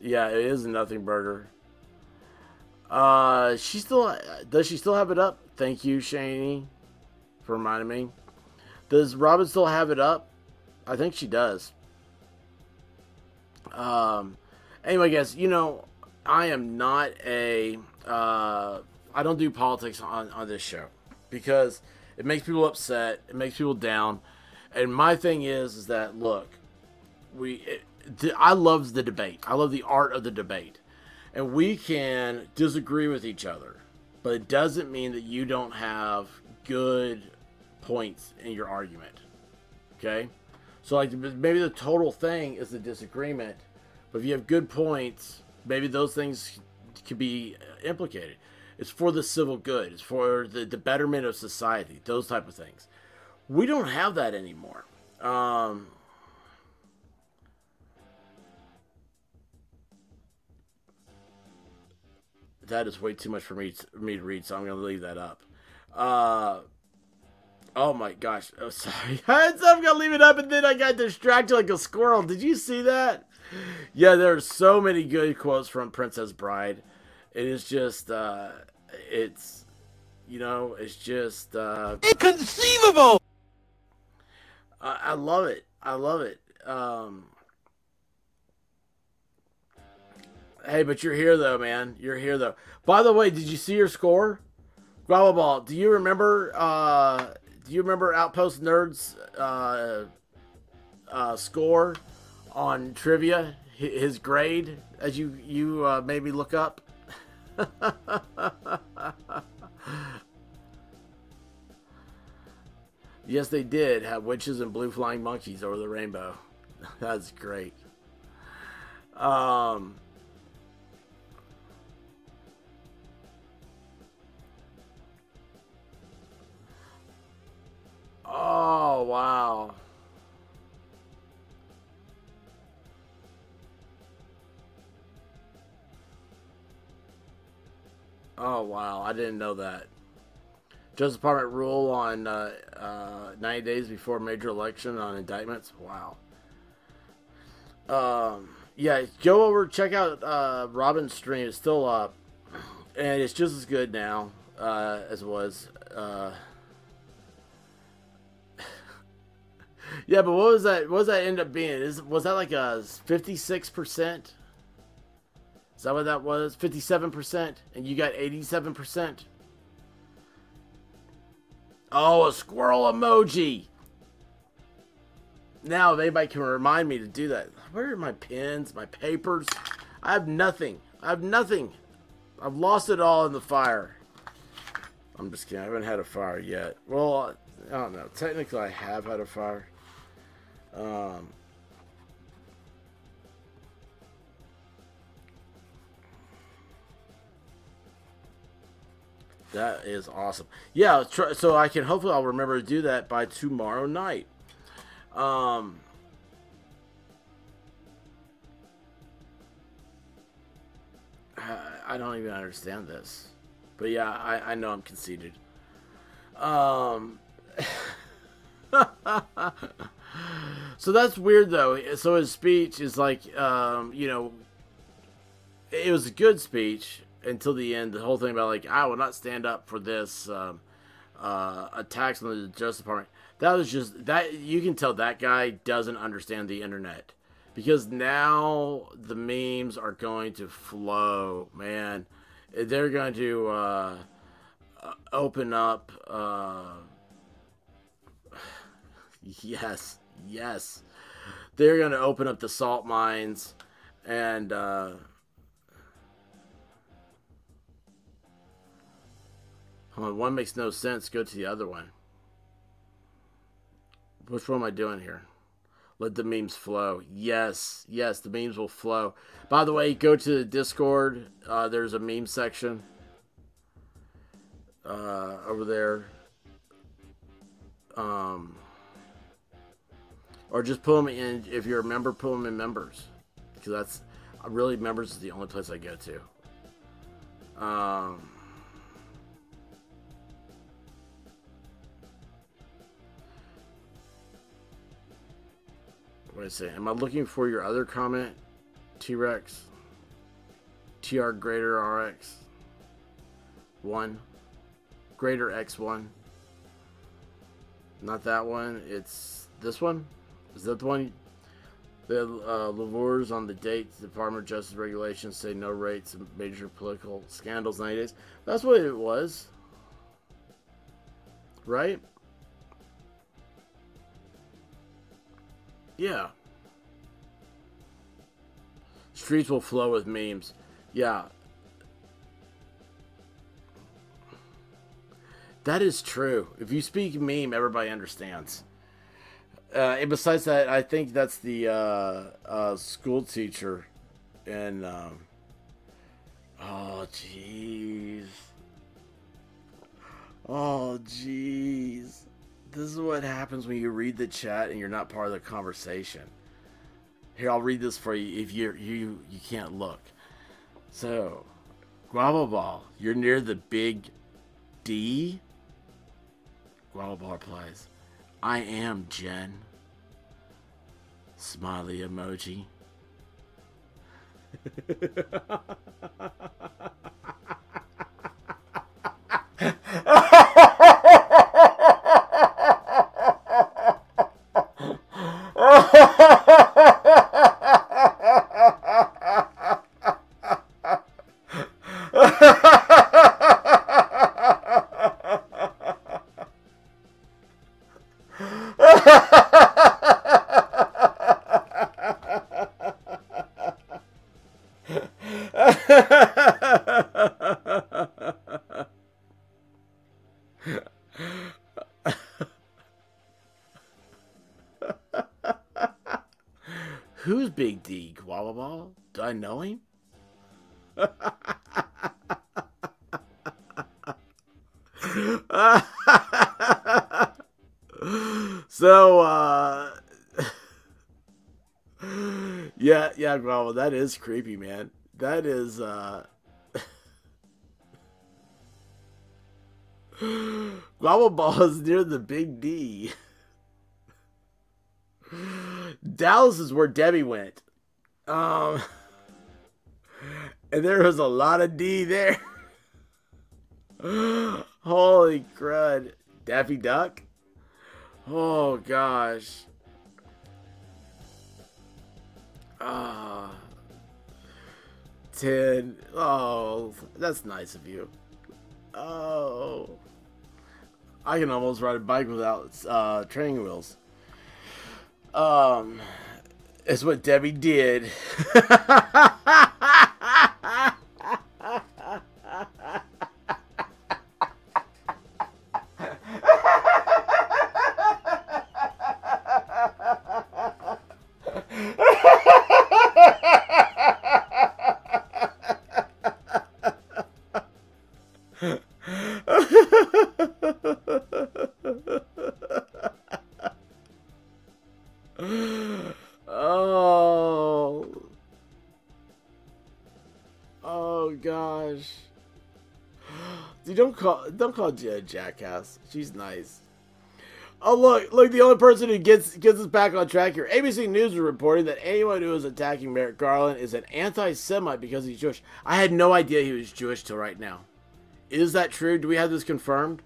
Yeah, it is nothing burger. Uh, she still does she still have it up? Thank you, Shani, for reminding me. Does Robin still have it up? I think she does. Um, anyway, guys, you know, I am not a. Uh, I don't do politics on on this show because it makes people upset. It makes people down. And my thing is, is that look, we. It, I love the debate. I love the art of the debate, and we can disagree with each other, but it doesn't mean that you don't have good points in your argument. Okay, so like maybe the total thing is the disagreement, but if you have good points, maybe those things could be implicated. It's for the civil good. It's for the, the betterment of society. Those type of things. We don't have that anymore. Um, that is way too much for me to, me to read, so I'm going to leave that up. Uh, oh my gosh. Oh, sorry. I'm going to leave it up, and then I got distracted like a squirrel. Did you see that? Yeah, there are so many good quotes from Princess Bride. It is just, uh, it's, you know, it's just uh, inconceivable. I, I love it. I love it. Um, hey, but you're here though, man. You're here though. By the way, did you see your score? Blah blah Do you remember? Uh, do you remember Outpost Nerds uh, uh, score on trivia? His grade, as you you uh, maybe look up. yes, they did have witches and blue flying monkeys over the rainbow. That's great. Um, oh, wow. Oh wow, I didn't know that. Justice Department rule on uh, uh, 90 days before major election on indictments. Wow. Um, yeah, go over check out uh, Robin's stream. It's still up, and it's just as good now uh, as it was. Uh, yeah, but what was that? What was that end up being? Is was that like a 56 percent? Is that what that was? 57%? And you got 87%? Oh, a squirrel emoji! Now, if anybody can remind me to do that. Where are my pens, my papers? I have nothing. I have nothing. I've lost it all in the fire. I'm just kidding. I haven't had a fire yet. Well, I don't know. Technically, I have had a fire. Um, That is awesome. Yeah, so I can hopefully I'll remember to do that by tomorrow night. Um, I don't even understand this, but yeah, I, I know I'm conceited. Um, so that's weird though. So his speech is like, um, you know, it was a good speech until the end, the whole thing about like I will not stand up for this um, uh, attacks on the Justice Department. That was just that you can tell that guy doesn't understand the internet because now the memes are going to flow, man. They're going to uh, open up. Uh, yes, yes, they're going to open up the salt mines and. Uh, one makes no sense. Go to the other one. Which one am I doing here? Let the memes flow. Yes, yes, the memes will flow. By the way, go to the Discord. Uh, there's a meme section uh, over there. Um, or just put them in. If you're a member, put them in members, because that's uh, really members is the only place I go to. Um. What I say? Am I looking for your other comment, T Rex? TR greater RX one, greater X one. Not that one. It's this one. Is that the one? The uh, on the date, the Department of Justice regulations say no rates of major political scandals 90 days. That's what it was. Right? Yeah. Streets will flow with memes. Yeah. That is true. If you speak meme, everybody understands. Uh, and besides that, I think that's the uh, uh, school teacher. And, um, oh, jeez. Oh, jeez. This is what happens when you read the chat and you're not part of the conversation. Here, I'll read this for you if you you you can't look. So, Guava Ball, you're near the big D. Guava Ball replies, I am Jen. Smiley emoji. is creepy, man. That is, uh. Guava Ball is near the Big D. Dallas is where Debbie went. Um, and there was a lot of D there. Holy crud. Daffy Duck? Oh gosh. Ah. 10. Oh, that's nice of you. Oh. I can almost ride a bike without uh, training wheels. Um, it's what Debbie did. don't call Jen a jackass. She's nice. Oh look, look, the only person who gets gets us back on track here. ABC News is reporting that anyone who is attacking Merrick Garland is an anti-Semite because he's Jewish. I had no idea he was Jewish till right now. Is that true? Do we have this confirmed?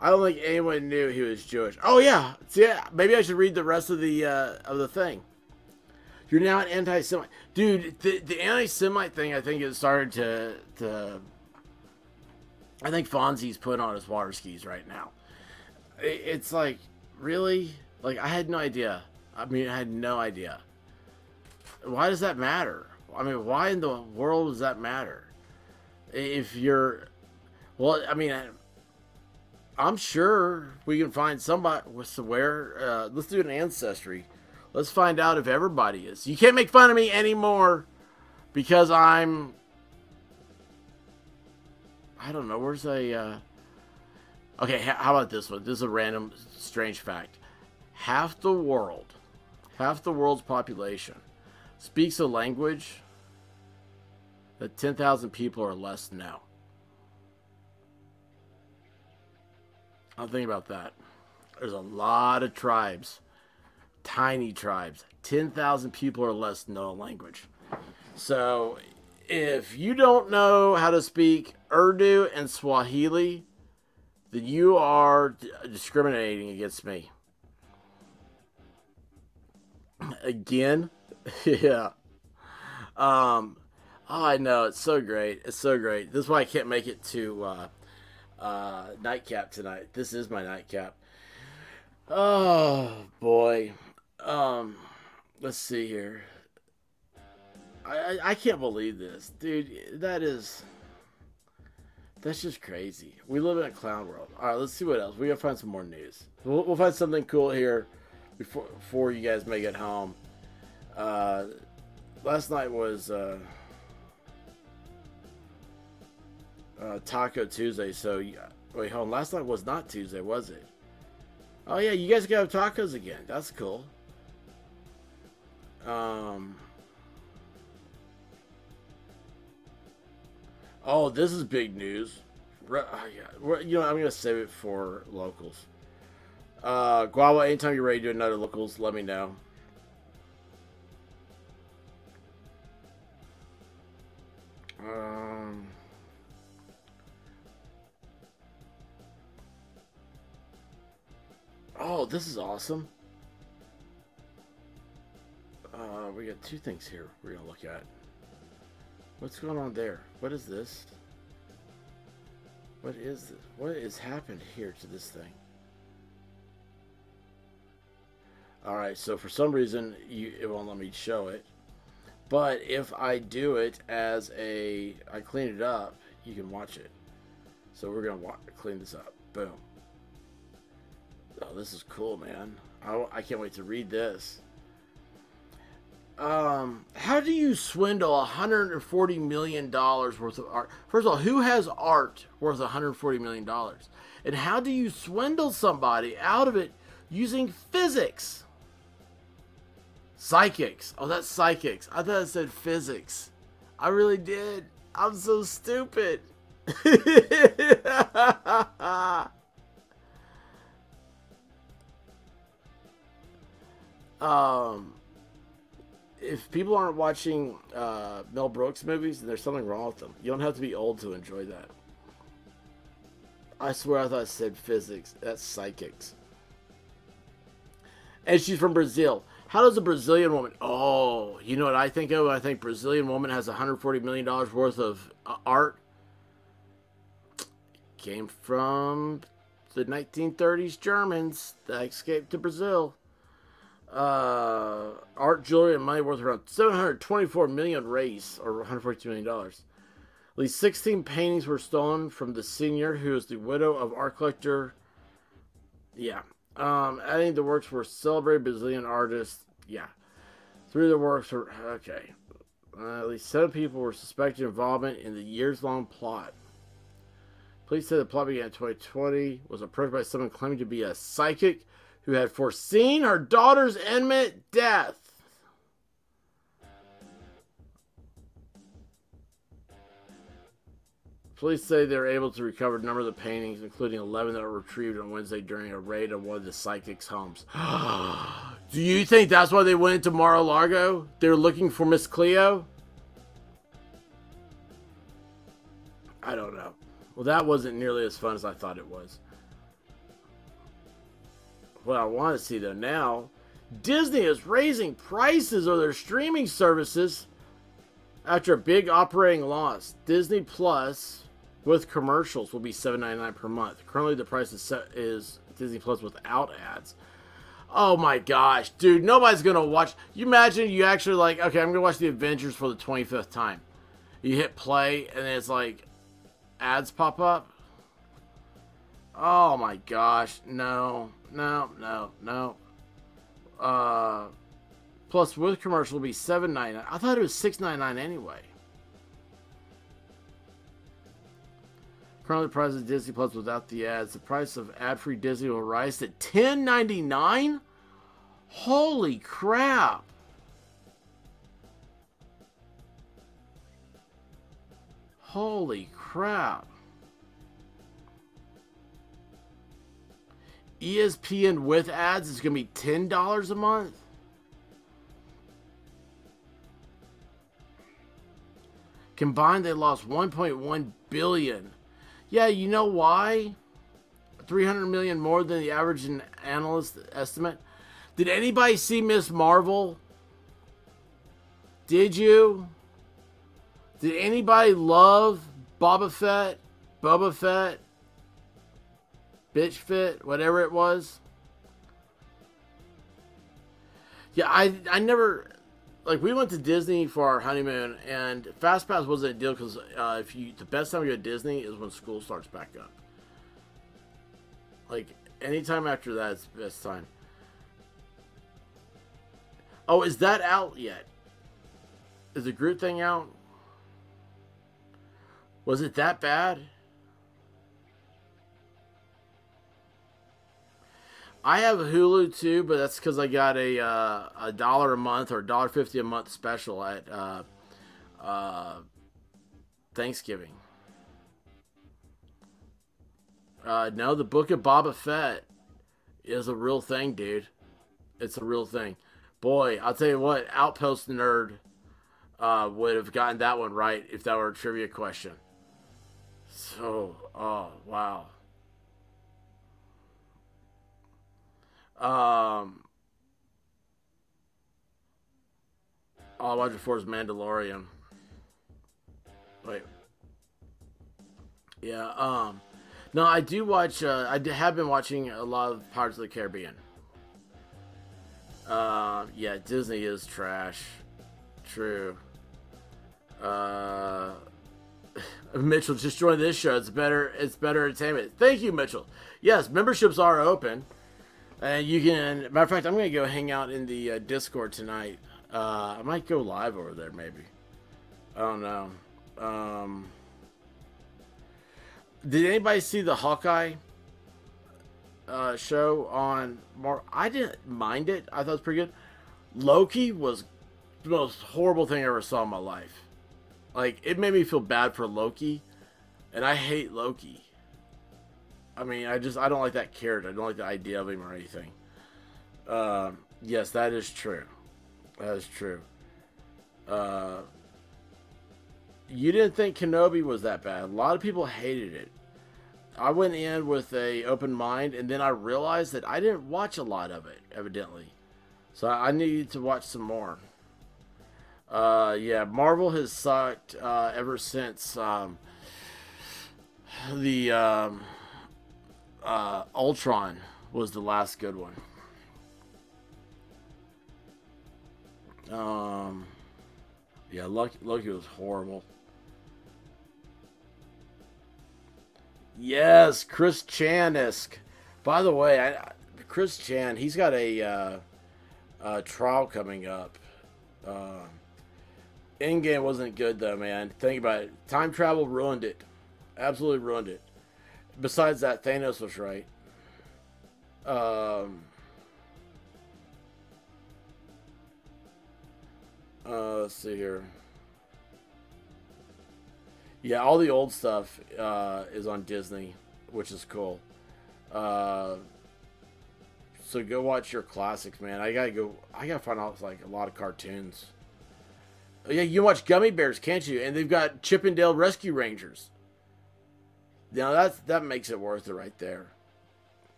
I don't think anyone knew he was Jewish. Oh yeah, see, maybe I should read the rest of the uh, of the thing. You're now an anti-Semite, dude. The the anti-Semite thing, I think, has started to to. I think Fonzie's put on his water skis right now. It's like really, like I had no idea. I mean, I had no idea. Why does that matter? I mean, why in the world does that matter? If you're, well, I mean. I'm sure we can find somebody with where. Uh, let's do an ancestry. Let's find out if everybody is. You can't make fun of me anymore because I'm. I don't know. Where's a. Uh... Okay, how about this one? This is a random, strange fact. Half the world, half the world's population, speaks a language that 10,000 people or less know. I'm thinking about that. There's a lot of tribes, tiny tribes. 10,000 people or less know a language. So if you don't know how to speak Urdu and Swahili, then you are discriminating against me. Again? yeah. Um, oh, I know. It's so great. It's so great. This is why I can't make it to uh, uh, nightcap tonight. This is my nightcap. Oh, boy. Um, let's see here. I, I, can't believe this, dude. That is that's just crazy. We live in a clown world. All right, let's see what else. We gotta find some more news. We'll, we'll find something cool here before before you guys make it home. Uh, last night was uh, uh, Taco Tuesday. So wait, hold on. Last night was not Tuesday, was it? Oh yeah, you guys got tacos again. That's cool. Um. Oh, this is big news. Uh, yeah. You know, I'm gonna save it for locals. Uh, Guava, anytime you're ready to do another locals, let me know. Um. Oh, this is awesome. Uh, we got two things here we're gonna look at. What's going on there? What is this? What is this? What has happened here to this thing? All right, so for some reason you, it won't let me show it. But if I do it as a, I clean it up, you can watch it. So we're gonna wa- clean this up. Boom. Oh, this is cool, man. I, I can't wait to read this. Um, how do you swindle 140 million dollars worth of art? First of all, who has art worth 140 million dollars? And how do you swindle somebody out of it using physics? Psychics. Oh, that's psychics. I thought it said physics. I really did. I'm so stupid. um if people aren't watching uh, Mel Brooks movies, there's something wrong with them. You don't have to be old to enjoy that. I swear I thought it said physics. That's psychics. And she's from Brazil. How does a Brazilian woman? Oh, you know what I think of? I think Brazilian woman has 140 million dollars worth of uh, art. Came from the 1930s Germans that escaped to Brazil uh, art jewelry and money worth around 724 million race or 142 million dollars. At least 16 paintings were stolen from the senior, who is the widow of art collector. Yeah, um, adding the works were celebrated Brazilian artists. Yeah, three of the works were okay. Uh, at least seven people were suspected involvement in the years-long plot. Police said the plot began in 2020, was approached by someone claiming to be a psychic who had foreseen her daughter's imminent death. Police say they were able to recover a number of the paintings, including 11 that were retrieved on Wednesday during a raid on one of the psychic's homes. Do you think that's why they went into Mar-a-Lago? They were looking for Miss Cleo? I don't know. Well, that wasn't nearly as fun as I thought it was. What I want to see though now, Disney is raising prices of their streaming services after a big operating loss. Disney Plus with commercials will be $7.99 per month. Currently, the price is, set, is Disney Plus without ads. Oh my gosh, dude! Nobody's gonna watch. You imagine you actually like, okay, I'm gonna watch the Avengers for the 25th time. You hit play and it's like ads pop up. Oh my gosh, no, no, no, no. Uh, plus with commercial will be seven ninety nine. I thought it was six ninety nine anyway. Currently, the price of Disney Plus without the ads. The price of ad-free Disney will rise to ten ninety nine. Holy crap! Holy crap! ESPN with ads is going to be $10 a month? Combined, they lost 1.1 billion. Yeah, you know why? 300 million more than the average analyst estimate. Did anybody see Miss Marvel? Did you? Did anybody love Boba Fett? Boba Fett? Bitch Fit? Whatever it was? Yeah, I I never like we went to Disney for our honeymoon, and Fast Pass wasn't a deal because uh, if you the best time to go to Disney is when school starts back up. Like anytime after that is the best time. Oh, is that out yet? Is the Groot thing out? Was it that bad? I have Hulu too, but that's because I got a uh, a dollar a month or dollar fifty a month special at uh, uh, Thanksgiving. Uh, no, the Book of Boba Fett is a real thing, dude. It's a real thing. Boy, I'll tell you what, Outpost Nerd uh, would have gotten that one right if that were a trivia question. So, oh, wow. Um, all I watched before is Mandalorian. Wait. Yeah, um, no, I do watch, uh, I have been watching a lot of Pirates of the Caribbean. Uh, yeah, Disney is trash. True. Uh, Mitchell just joined this show. It's better. It's better entertainment. Thank you, Mitchell. Yes, memberships are open, and you can. Matter of fact, I'm gonna go hang out in the uh, Discord tonight. Uh, I might go live over there, maybe. I don't know. Um, did anybody see the Hawkeye uh, show on Mar? I didn't mind it. I thought it was pretty good. Loki was the most horrible thing I ever saw in my life. Like it made me feel bad for Loki, and I hate Loki. I mean, I just I don't like that character. I don't like the idea of him or anything. Um, yes, that is true. That is true. Uh, you didn't think Kenobi was that bad. A lot of people hated it. I went in with a open mind, and then I realized that I didn't watch a lot of it, evidently. So I needed to watch some more. Uh, yeah, Marvel has sucked uh, ever since um, the um, uh, Ultron was the last good one. Um, yeah, Loki, Loki was horrible. Yes, Chris Chanisk. By the way, I, Chris Chan, he's got a, uh, a trial coming up. Uh, Endgame wasn't good though, man. Think about it. Time travel ruined it. Absolutely ruined it. Besides that, Thanos was right. Um, uh, let's see here. Yeah, all the old stuff uh, is on Disney, which is cool. Uh, so go watch your classics, man. I gotta go. I gotta find out like a lot of cartoons. Yeah, you watch Gummi Bears, can't you? And they've got Chip 'n Dale Rescue Rangers. Now that's that makes it worth it right there.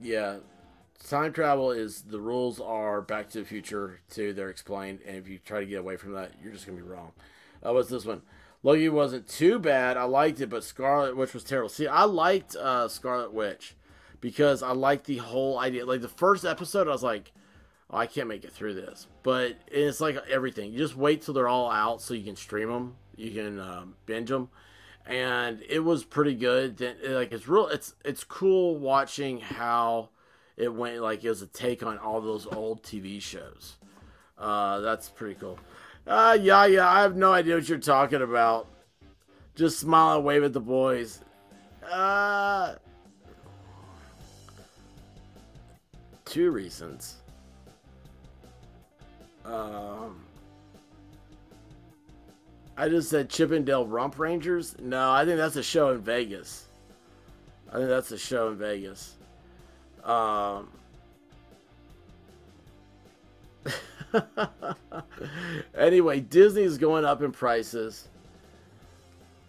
Yeah, time travel is the rules are Back to the Future too. They're explained, and if you try to get away from that, you're just gonna be wrong. Uh, what's this one? Loki wasn't too bad. I liked it, but Scarlet Witch was terrible. See, I liked uh, Scarlet Witch because I liked the whole idea. Like the first episode, I was like, oh, I can't make it through this. But it's like everything. You just wait till they're all out so you can stream them, you can um, binge them, and it was pretty good. Then like it's real. It's it's cool watching how it went. Like it was a take on all those old TV shows. Uh, that's pretty cool. Uh, yeah, yeah. I have no idea what you're talking about. Just smile and wave at the boys. Uh, two reasons. Um, I just said Chippendale Rump Rangers. No, I think that's a show in Vegas. I think that's a show in Vegas. Um, anyway, Disney's going up in prices.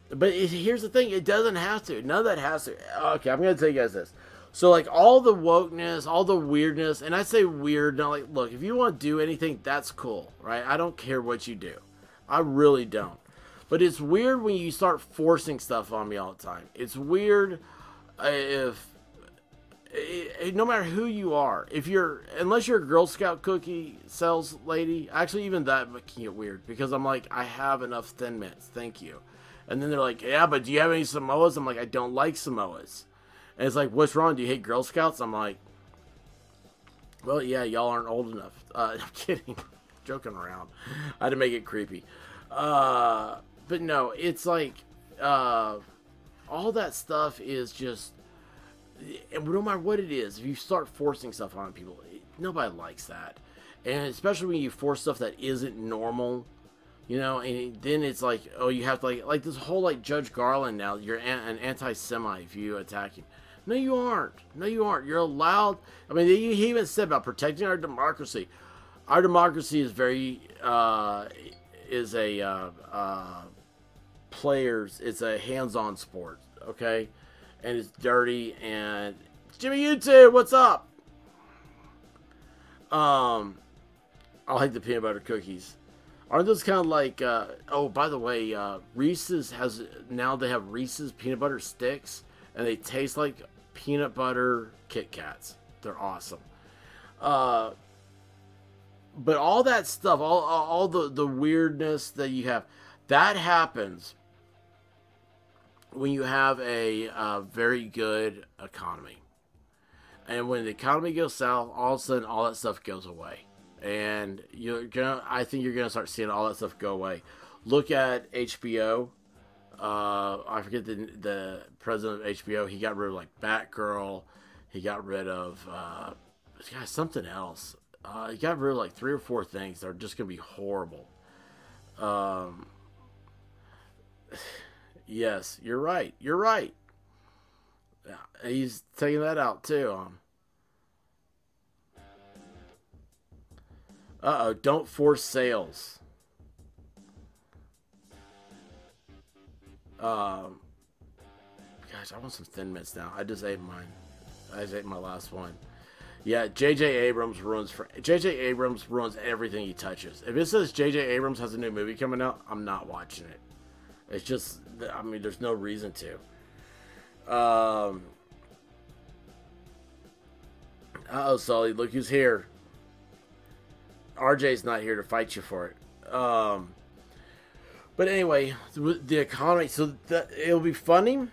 But it, here's the thing: it doesn't have to. None of that has to. Okay, I'm gonna tell you guys this. So like all the wokeness, all the weirdness, and I say weird, not like look, if you want to do anything, that's cool, right? I don't care what you do. I really don't. But it's weird when you start forcing stuff on me all the time. It's weird uh, if no matter who you are, if you're unless you're a Girl Scout cookie sales lady, actually even that can get weird because I'm like I have enough Thin Mints, thank you. And then they're like, yeah, but do you have any Samoas? I'm like, I don't like Samoas. And it's like, what's wrong? Do you hate Girl Scouts? I'm like, well, yeah, y'all aren't old enough. Uh, I'm kidding, joking around. I had to make it creepy. Uh, but no, it's like uh, all that stuff is just, and no matter what it is, if you start forcing stuff on people, nobody likes that, and especially when you force stuff that isn't normal you know, and then it's like, oh, you have to like, like this whole like Judge Garland now. You're an anti-Semite if you attack him. No, you aren't. No, you aren't. You're allowed. I mean, he even said about protecting our democracy. Our democracy is very uh, is a uh, uh, players. It's a hands-on sport. Okay, and it's dirty. And Jimmy YouTube, what's up? Um, I like the peanut butter cookies. Aren't those kind of like? Uh, oh, by the way, uh, Reese's has now they have Reese's peanut butter sticks, and they taste like peanut butter Kit Kats. They're awesome. Uh, but all that stuff, all all the the weirdness that you have, that happens when you have a uh, very good economy, and when the economy goes south, all of a sudden all that stuff goes away and you're gonna. I think you're gonna start seeing all that stuff go away. Look at HBO. Uh, I forget the the president of HBO. He got rid of like Batgirl. He got rid of uh, something else. Uh, he got rid of like three or four things that are just gonna be horrible. Um, yes, you're right. You're right. He's taking that out too. Uh oh, don't force sales. Um, gosh, I want some thin mints now. I just ate mine. I just ate my last one. Yeah, J.J. Abrams ruins for J.J. Abrams ruins everything he touches. If it says J.J. Abrams has a new movie coming out, I'm not watching it. It's just, I mean, there's no reason to. Um. oh, Sully, look who's here. RJ's not here to fight you for it. Um, but anyway, the economy. So the, it'll be funny.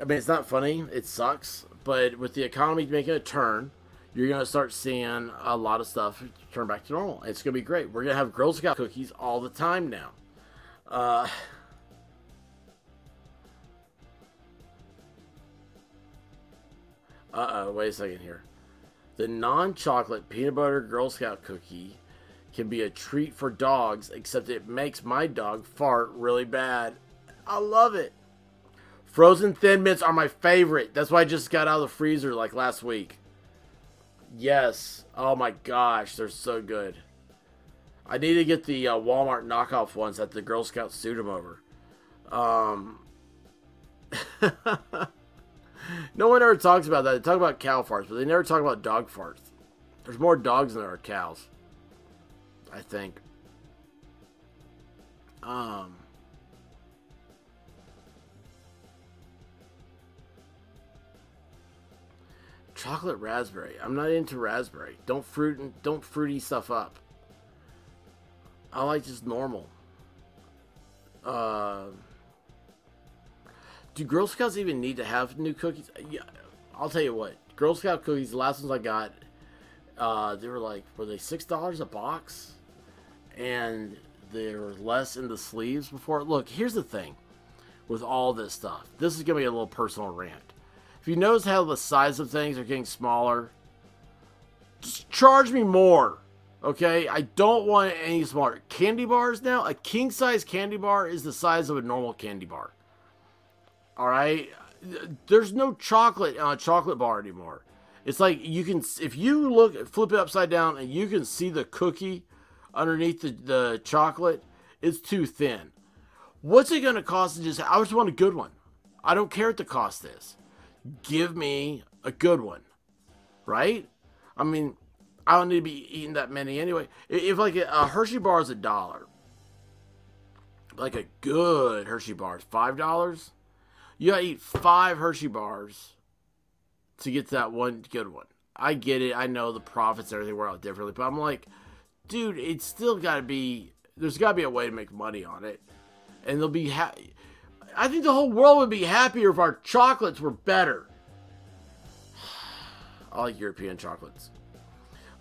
I mean, it's not funny. It sucks. But with the economy making a turn, you're gonna start seeing a lot of stuff turn back to normal. It's gonna be great. We're gonna have Girl Scout cookies all the time now. Uh, uh oh, wait a second here. The non chocolate peanut butter Girl Scout cookie can be a treat for dogs, except it makes my dog fart really bad. I love it. Frozen Thin Mints are my favorite. That's why I just got out of the freezer like last week. Yes. Oh my gosh, they're so good. I need to get the uh, Walmart knockoff ones that the Girl Scouts suit them over. Um, no one ever talks about that. They talk about cow farts, but they never talk about dog farts. There's more dogs than there are cows. I think. Um. Chocolate raspberry. I'm not into raspberry. Don't fruit don't fruity stuff up. I like just normal. Uh, do Girl Scouts even need to have new cookies? Yeah, I'll tell you what. Girl Scout cookies, the last ones I got, uh, they were like, were they six dollars a box? and they were less in the sleeves before. Look, here's the thing with all this stuff. This is to be a little personal rant. If you notice how the size of things are getting smaller, just charge me more. Okay? I don't want any smaller. Candy bars now, a king size candy bar is the size of a normal candy bar. All right? There's no chocolate on a chocolate bar anymore. It's like you can, if you look, flip it upside down and you can see the cookie underneath the, the chocolate It's too thin. What's it going to cost to just, I just want a good one. I don't care what the cost is. Give me a good one, right? I mean, I don't need to be eating that many anyway. If like a Hershey bar is a dollar, like a good Hershey bar is five dollars, you gotta eat five Hershey bars to get to that one good one. I get it. I know the profits and everything work out differently, but I'm like, dude, it's still gotta be. There's gotta be a way to make money on it, and they'll be happy. I think the whole world would be happier if our chocolates were better. I like European chocolates.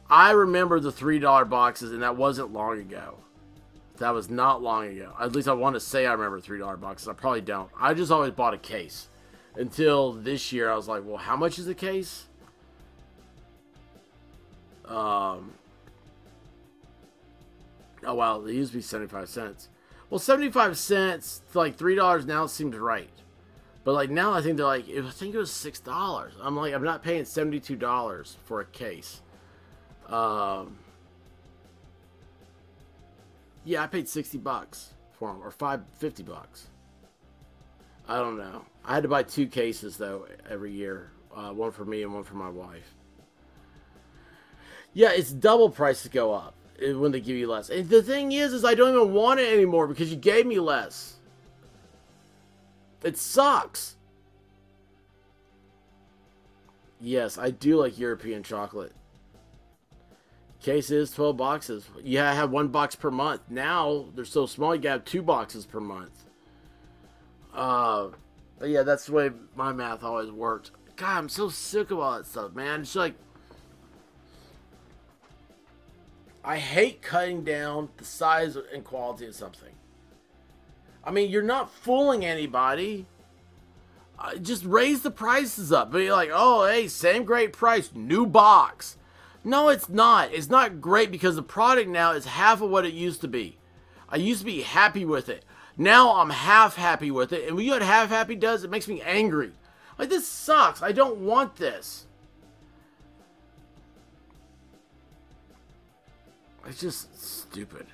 I remember the $3 boxes, and that wasn't long ago. That was not long ago. At least I want to say I remember $3 boxes. I probably don't. I just always bought a case. Until this year, I was like, well, how much is a case? Um, oh, wow. They used to be 75 cents. Well, 75 cents to like $3 now seems right. But like now, I think they're like, I think it was $6. I'm like, I'm not paying $72 for a case. Um, yeah, I paid 60 bucks for them, or 550 bucks. I don't know. I had to buy two cases though every year, uh, one for me and one for my wife. Yeah, it's double prices go up eh, when they give you less. And the thing is, is I don't even want it anymore because you gave me less. It sucks. Yes, I do like European chocolate. Case is 12 boxes. You have one box per month. Now they're so small, you got two boxes per month. Uh, but yeah, that's the way my math always worked. God, I'm so sick of all that stuff, man. It's like I hate cutting down the size and quality of something. I mean, you're not fooling anybody. Uh, just raise the prices up. Be like, oh, hey, same great price, new box. No, it's not. It's not great because the product now is half of what it used to be. I used to be happy with it. Now I'm half happy with it. And when you what half happy does? It makes me angry. Like, this sucks. I don't want this. It's just stupid.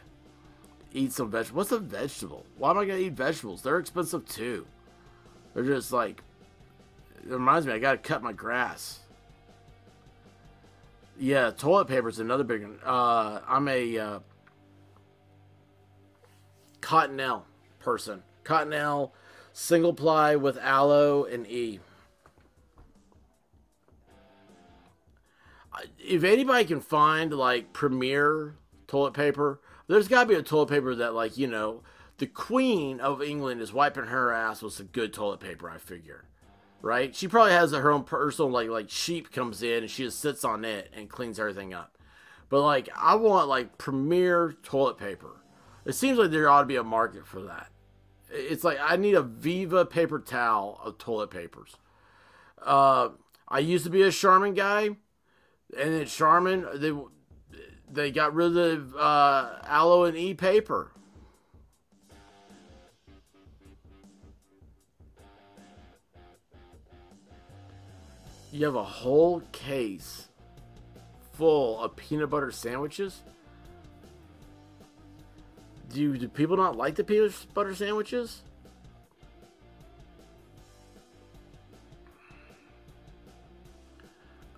Eat some vegetables. What's a vegetable? Why am I going to eat vegetables? They're expensive too. They're just like, it reminds me, I got to cut my grass. Yeah, toilet paper is another big one. Uh, I'm a uh, Cottonelle person. Cottonelle, single ply with aloe and E. If anybody can find like premier toilet paper, there's got to be a toilet paper that like you know the Queen of England is wiping her ass with some good toilet paper. I figure right? She probably has her own personal like like sheep comes in and she just sits on it and cleans everything up. But like I want like premier toilet paper. It seems like there ought to be a market for that. It's like I need a Viva paper towel of toilet papers. Uh, I used to be a Charmin guy, and at Charmin they they got rid of uh, aloe and e paper. You have a whole case full of peanut butter sandwiches? Do, do people not like the peanut butter sandwiches?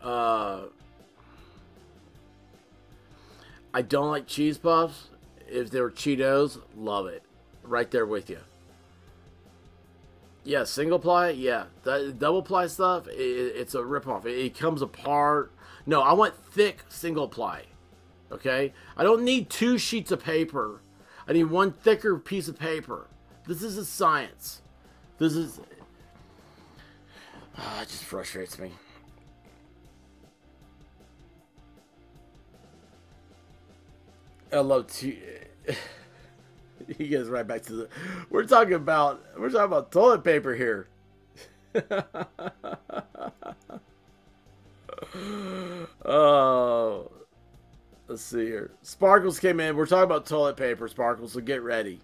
Uh, I don't like cheese puffs. If they were Cheetos, love it. Right there with you. Yeah, single ply. Yeah, that double ply stuff. It, it's a ripoff. It, it comes apart. No, I want thick single ply. Okay, I don't need two sheets of paper. I need one thicker piece of paper. This is a science. This is. Oh, it just frustrates me. I love to. he goes right back to the. We're talking about we're talking about toilet paper here. oh, let's see here. Sparkles came in. We're talking about toilet paper, Sparkles. So get ready.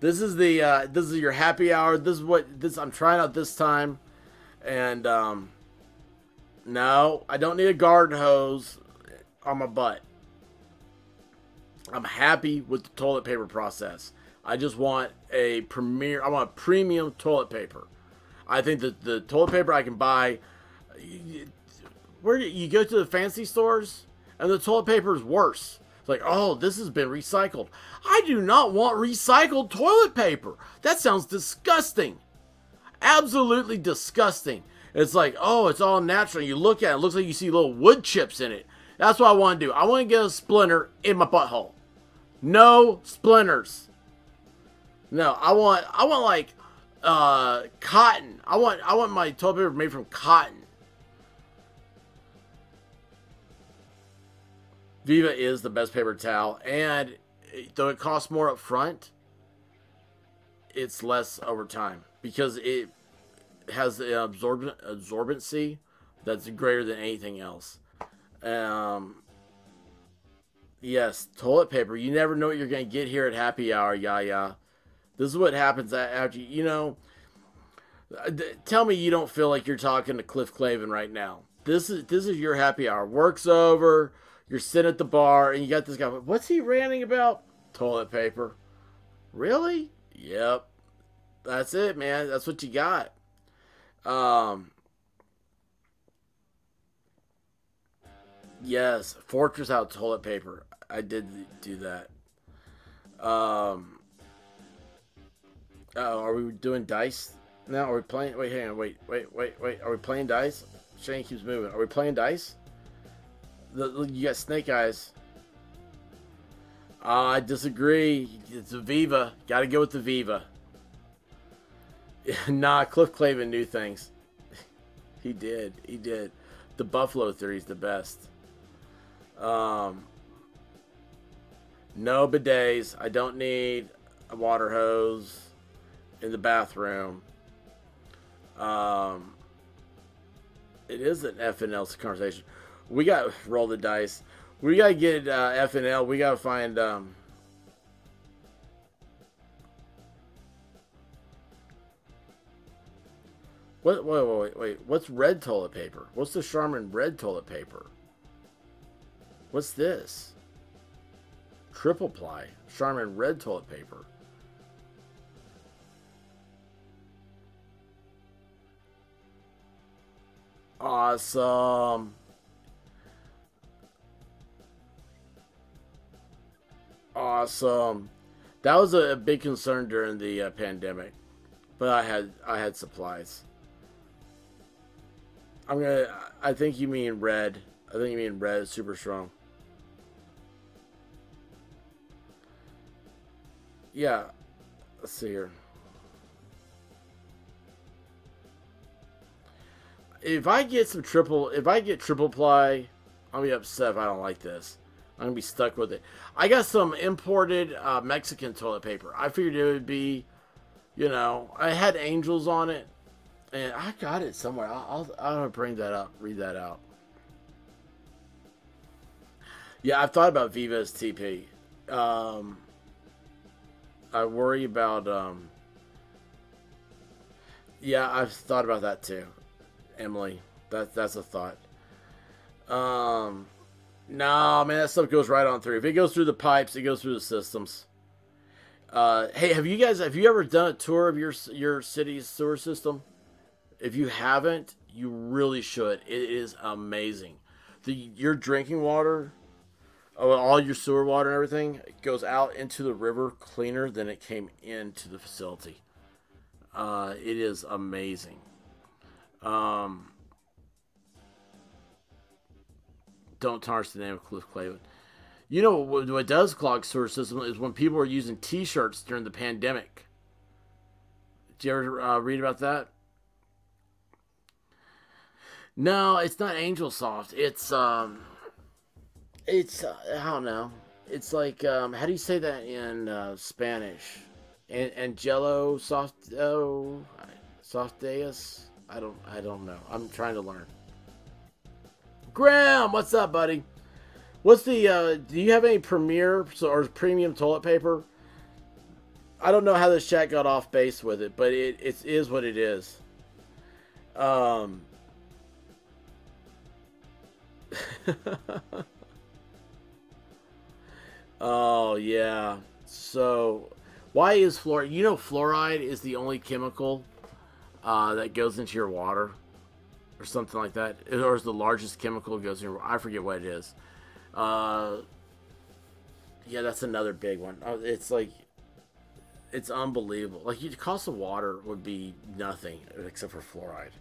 This is the uh, this is your happy hour. This is what this I'm trying out this time, and um, no, I don't need a garden hose on my butt. I'm happy with the toilet paper process. I just want a premier. I want premium toilet paper. I think that the toilet paper I can buy, where you go to the fancy stores and the toilet paper is worse. It's like, oh, this has been recycled. I do not want recycled toilet paper. That sounds disgusting. Absolutely disgusting. It's like, oh, it's all natural. You look at it, it looks like you see little wood chips in it. That's what I want to do. I want to get a splinter in my butthole. No splinters. No, I want I want like uh cotton. I want I want my toilet paper made from cotton. Viva is the best paper towel, and though it costs more up front, it's less over time because it has the absorbent absorbency that's greater than anything else. Um, yes, toilet paper. You never know what you're gonna get here at happy hour, yeah. This is what happens after you know. uh, Tell me you don't feel like you're talking to Cliff Clavin right now. This is this is your happy hour. Work's over. You're sitting at the bar and you got this guy. What's he ranting about? Toilet paper. Really? Yep. That's it, man. That's what you got. Um. Yes, Fortress out toilet paper. I did do that. Um. Oh, are we doing dice now? Are we playing? Wait, hang on. Wait, wait, wait, wait. Are we playing dice? Shane keeps moving. Are we playing dice? The, you got snake eyes. Uh, I disagree. It's a Viva. Got to go with the Viva. nah, Cliff Clavin knew things. he did. He did. The Buffalo theory is the best. Um, no bidets. I don't need a water hose in the bathroom. Um, it is an FNL conversation. We got roll the dice. We gotta get uh, FNL. We gotta find. Um, what? Wait, wait, wait, wait. What's red toilet paper? What's the Charmin red toilet paper? What's this? Triple ply Charmin red toilet paper. Awesome. Awesome. That was a, big concern during the uh, pandemic, but I had I had supplies. I'm gonna. I think you mean red. I think you mean red. Super strong. Yeah. Let's see here. if I get some triple, if I get triple ply, I'll be upset if I don't like this. I'm gonna be stuck with it. I got some imported uh, Mexican toilet paper. I figured it would be, you know, I had angels on it, and I got it somewhere. I'll I'll, I'll bring that up, read that out. Yeah, I've thought about Viva's TP. Um, I worry about. Um, yeah, I've thought about that too. Emily. That that's a thought. Um, no, man, that stuff goes right on through. If it goes through the pipes, it goes through the systems. Uh, hey, have you guys have you ever done a tour of your your city's sewer system? If you haven't, you really should. It is amazing. The your drinking water, all your sewer water and everything goes out into the river cleaner than it came into the facility. Uh, it is amazing. Um, don't tarnish the name of Cliff Clavin. You know what, what does clog sewer system is when people are using T-shirts during the pandemic. Did you ever uh, read about that? No, it's not Angel Soft. It's um, it's uh, I don't know. It's like um, how do you say that in uh, Spanish? And Angelo Soft oh, Softeus. I don't I don't know. I'm trying to learn. Graham, what's up, buddy? What's the uh do you have any premier or premium toilet paper? I don't know how this chat got off base with it, but it, it is what it is. Um Oh yeah. So why is fluoride? You know, fluoride is the only chemical uh, that goes into your water, or something like that, or is the largest chemical goes in your. I forget what it is. Uh, yeah, that's another big one. Uh, It's like, it's unbelievable. Like, the cost of water would be nothing except for fluoride.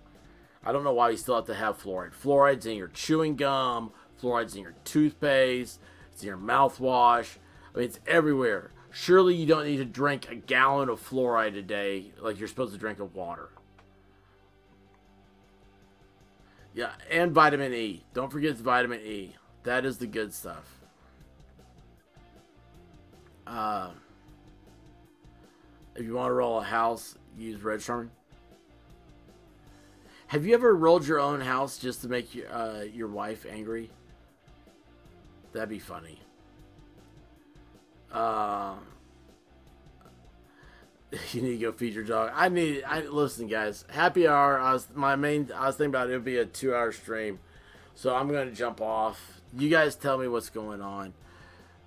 I don't know why you still have to have fluoride. Fluoride's in your chewing gum. Fluoride's in your toothpaste. It's your mouthwash. I mean, it's everywhere. Surely you don't need to drink a gallon of fluoride a day like you're supposed to drink of water. Yeah, and vitamin E. Don't forget the vitamin E. That is the good stuff. Uh, if you want to roll a house, use red Charmin. Have you ever rolled your own house just to make your, uh, your wife angry? That'd be funny. Uh, you need to go feed your dog. I need. I listen, guys. Happy hour. I was my main. I was thinking about it would be a two-hour stream, so I'm gonna jump off. You guys tell me what's going on.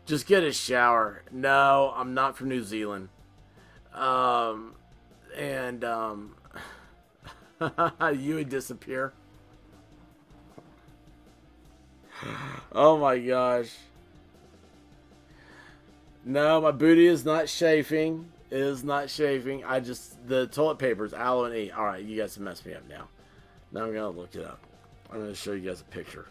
Just get a shower. No, I'm not from New Zealand. Um, and um, you would disappear. Oh my gosh. No, my booty is not chafing. It is not chafing. I just the toilet paper is aloe and E. All right, you guys have messed me up now. Now I'm gonna look it up. I'm gonna show you guys a picture.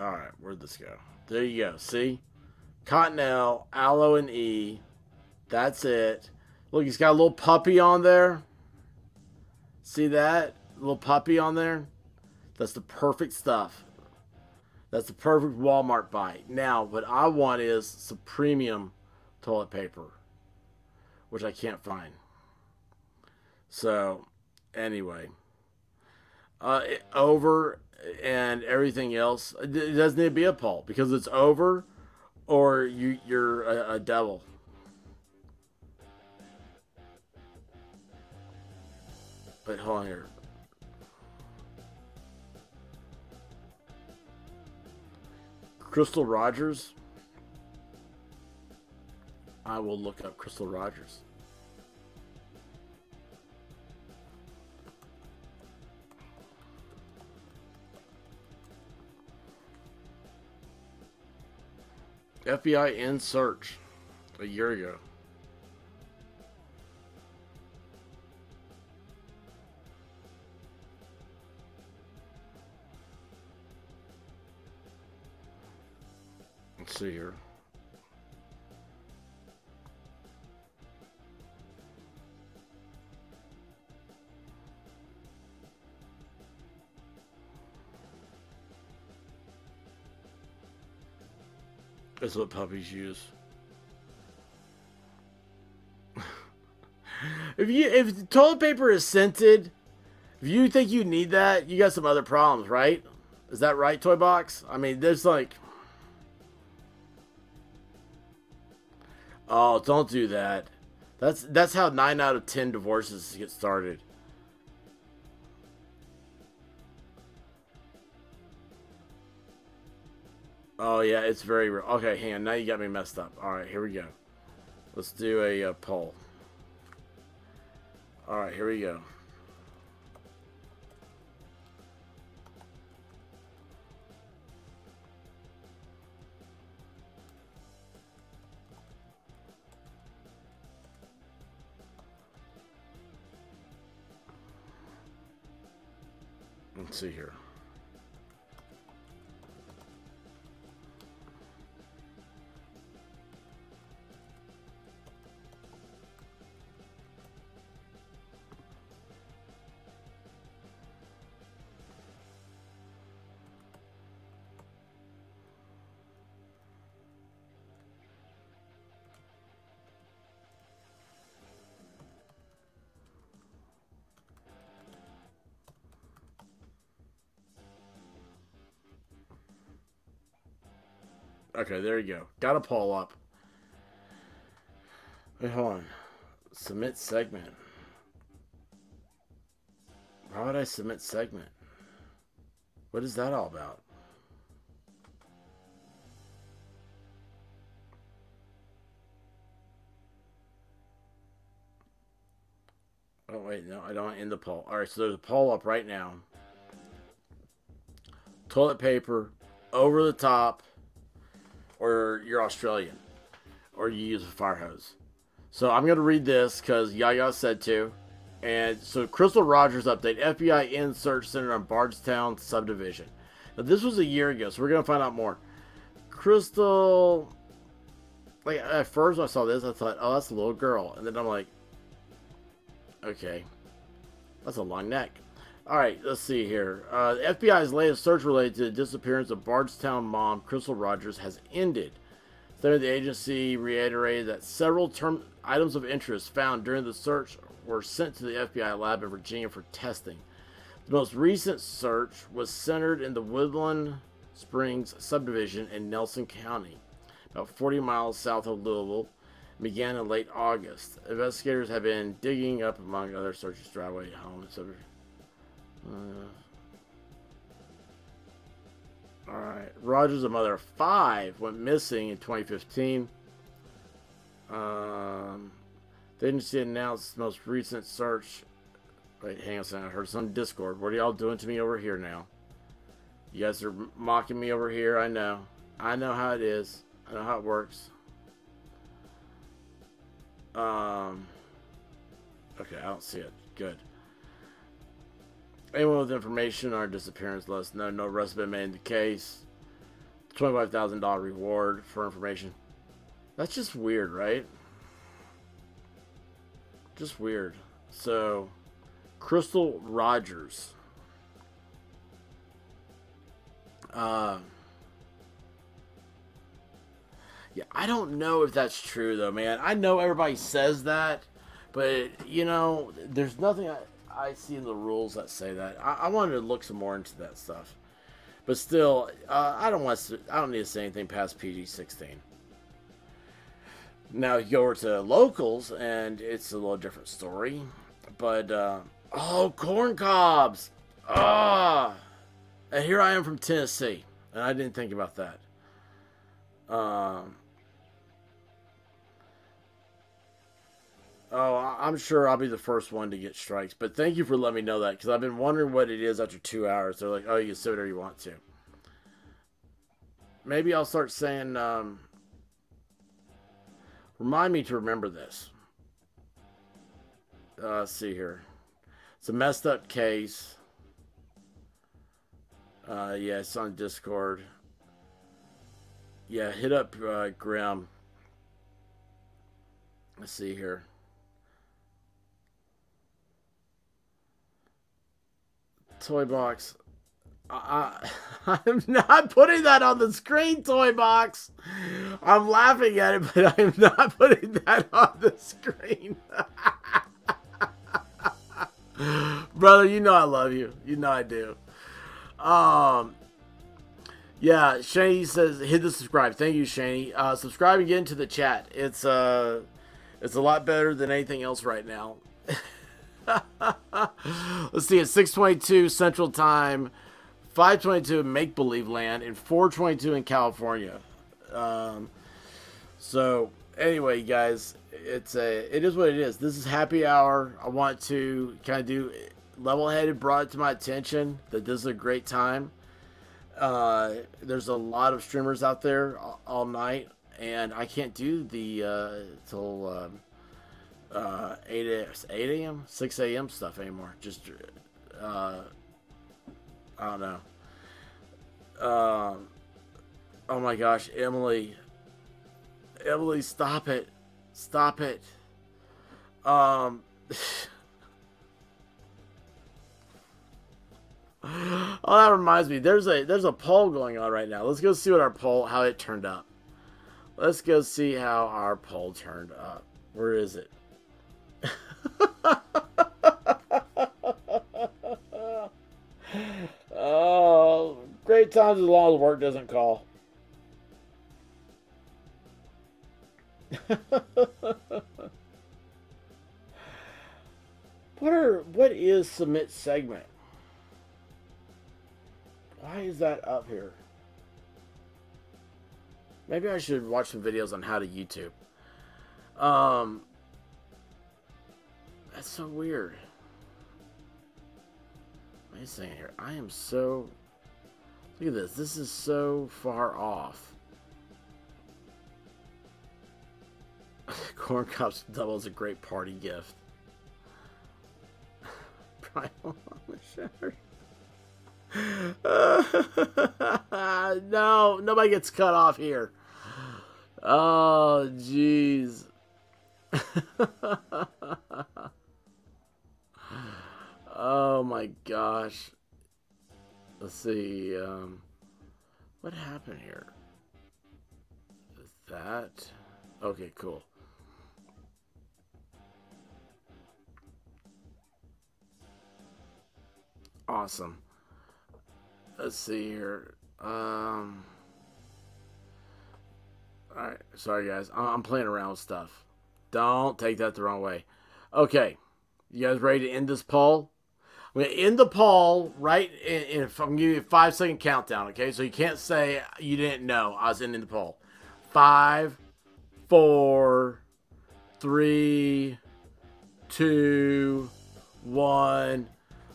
All right, where'd this go? There you go. See, Cottonelle, aloe and E. That's it. Look, he's got a little puppy on there. See that little puppy on there? That's the perfect stuff. That's the perfect Walmart buy. Now, what I want is some premium toilet paper, which I can't find. So, anyway, uh, it- over and everything else. It doesn't need to be a poll because it's over, or you you're a, a devil. But hold on here. Crystal Rogers. I will look up Crystal Rogers. FBI in search a year ago. Let's see here. That's what puppies use. if you if toilet paper is scented, if you think you need that, you got some other problems, right? Is that right, Toy Box? I mean, there's like Oh, don't do that. That's that's how 9 out of 10 divorces get started. Oh yeah, it's very real. Okay, hang on. Now you got me messed up. All right, here we go. Let's do a, uh poll. All right, here we go. Let's see here. Okay, there you go. Got a poll up. Wait, hold on. Submit segment. Why would I submit segment? What is that all about? Oh wait, no, I don't want to end the poll. All right, so there's a poll up right now. Toilet paper, over the top, or you're Australian, or you use a fire hose. So I'm gonna read this because Yaya said to. And so Crystal Rogers update: FBI in search center on Bardstown subdivision. Now this was a year ago, so we're gonna find out more. Crystal, like at first when I saw this, I thought, oh, that's a little girl, and then I'm like, okay, that's a long neck. All right, let's see here. Uh, the FBI's latest search related to the disappearance of Bardstown mom Crystal Rogers has ended. The agency reiterated that several term items of interest found during the search were sent to the FBI lab in Virginia for testing. The most recent search was centered in the Woodlawn Springs subdivision in Nelson County, about 40 miles south of Louisville. Began in late August. Investigators have been digging up, among other searches, driveway, home, etc. Uh, all right. Rogers, a mother of five, went missing in 2015. Um, the agency announced the most recent search. Wait, hang on a second. I heard some Discord. What are y'all doing to me over here now? You guys are mocking me over here. I know. I know how it is. I know how it works. Um. Okay, I don't see it. Good. Anyone with information on our disappearance, let us know. No arrests have been made in the case. $25,000 reward for information. That's just weird, right? Just weird. So, Crystal Rogers. Uh, yeah, I don't know if that's true though, man. I know everybody says that, but you know, there's nothing I, I see the rules that say that. I, I wanted to look some more into that stuff, but still, uh, I don't want to. I don't need to say anything past PG sixteen. Now you go over to locals, and it's a little different story. But uh, oh, corn cobs! Ah, and here I am from Tennessee, and I didn't think about that. Um. Oh, I'm sure I'll be the first one to get strikes, but thank you for letting me know that because I've been wondering what it is after two hours. They're like, "Oh, you can say whatever you want to." Maybe I'll start saying, um, "Remind me to remember this." Uh, let's see here. It's a messed up case. Uh, yeah, it's on Discord. Yeah, hit up uh, Grim. Let's see here. Toy box. I, I'm not putting that on the screen, Toy box. I'm laughing at it, but I'm not putting that on the screen. Brother, you know I love you. You know I do. Um, yeah, Shane says hit the subscribe. Thank you, Shane. Uh, subscribe and get into the chat. It's uh, it's a lot better than anything else right now. Let's see. It's 6:22 Central Time, 5:22 in Make Believe Land, and 4:22 in California. Um, so anyway, guys, it's a it is what it is. This is happy hour. I want to kind of do level headed, brought it to my attention that this is a great time. Uh, there's a lot of streamers out there all, all night, and I can't do the uh, till um, uh, 8 a, 8 a.m., 6 a.m. stuff anymore. Just uh, I don't know. Um, oh my gosh, Emily, Emily, stop it, stop it. Um. oh, that reminds me. There's a there's a poll going on right now. Let's go see what our poll how it turned up. Let's go see how our poll turned up. Where is it? oh, great times as long as work doesn't call. what are what is submit segment? Why is that up here? Maybe I should watch some videos on how to YouTube. Um, that's so weird. Wait a second here. I am so. Look at this. This is so far off. Corn cups double is a great party gift. Primal on the shirt. no, nobody gets cut off here. Oh, jeez. oh my gosh. Let's see. Um, what happened here? that okay? Cool. Awesome. Let's see here. Um. Alright, sorry guys. I'm playing around with stuff. Don't take that the wrong way. Okay, you guys ready to end this poll? Gonna end the poll right in, in I'm give you a five second countdown, okay? So you can't say you didn't know I was ending the poll. Five, four, three, two, one.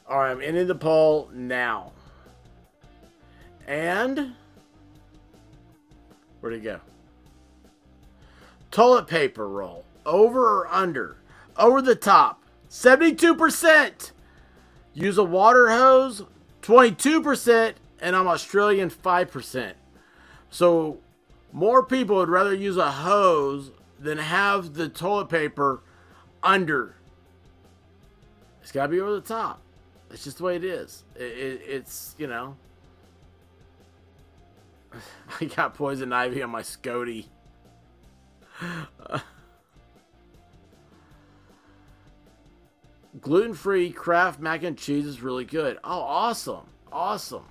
Alright, I'm ending the poll now. And where'd it go? Toilet paper roll. Over or under? Over the top. 72%. Use a water hose. 22%. And I'm Australian 5%. So more people would rather use a hose than have the toilet paper under. It's got to be over the top. It's just the way it is. It, it, it's, you know. I got poison ivy on my Scody. Gluten free Kraft mac and cheese is really good. Oh, awesome. Awesome.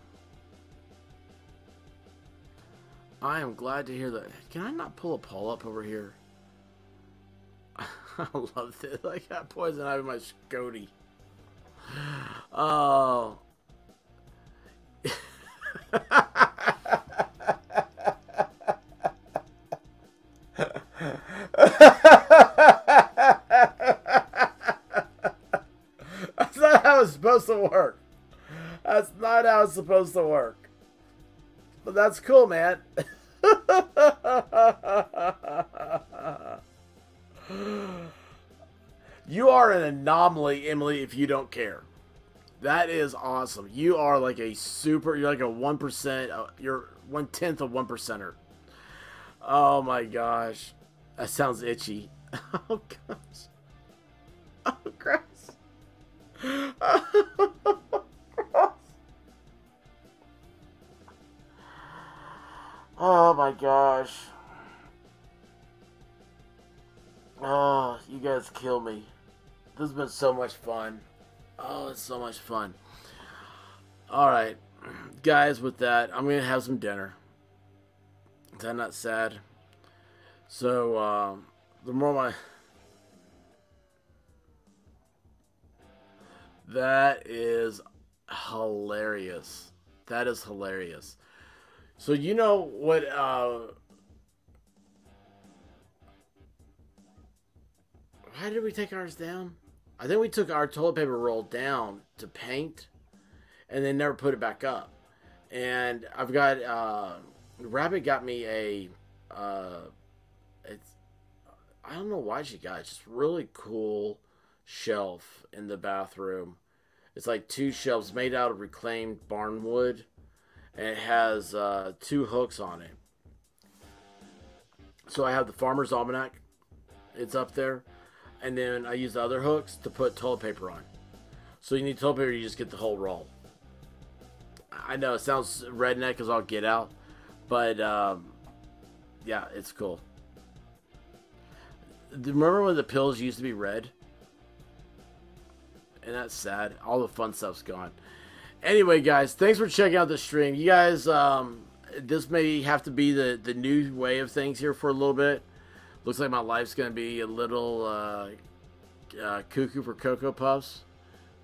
I am glad to hear that. Can I not pull a Paul up over here? I love this. I got poison ivy on my Scody. Oh. supposed to work. That's not how it's supposed to work. But that's cool, man. you are an anomaly, Emily, if you don't care. That is awesome. You are like a super, you're like a 1%, uh, you're one tenth of one percenter. Oh my gosh. That sounds itchy. Oh gosh. Oh gross. oh my gosh. Oh, you guys kill me. This has been so much fun. Oh, it's so much fun. Alright. Guys, with that, I'm gonna have some dinner. Is that not sad? So, um, the more my. That is hilarious. That is hilarious. So, you know what, uh. Why did we take ours down? I think we took our toilet paper roll down to paint and then never put it back up. And I've got, uh, Rabbit got me a, uh, it's, I don't know why she got it. It's just really cool shelf in the bathroom. It's like two shelves made out of reclaimed barn wood, and it has uh, two hooks on it. So I have the Farmer's Almanac. It's up there, and then I use the other hooks to put toilet paper on. So you need toilet paper, you just get the whole roll. I know it sounds redneck as I'll get out, but um, yeah, it's cool. Remember when the pills used to be red? And that's sad. All the fun stuff's gone. Anyway, guys, thanks for checking out the stream. You guys, um, this may have to be the, the new way of things here for a little bit. Looks like my life's gonna be a little uh, uh, cuckoo for cocoa puffs.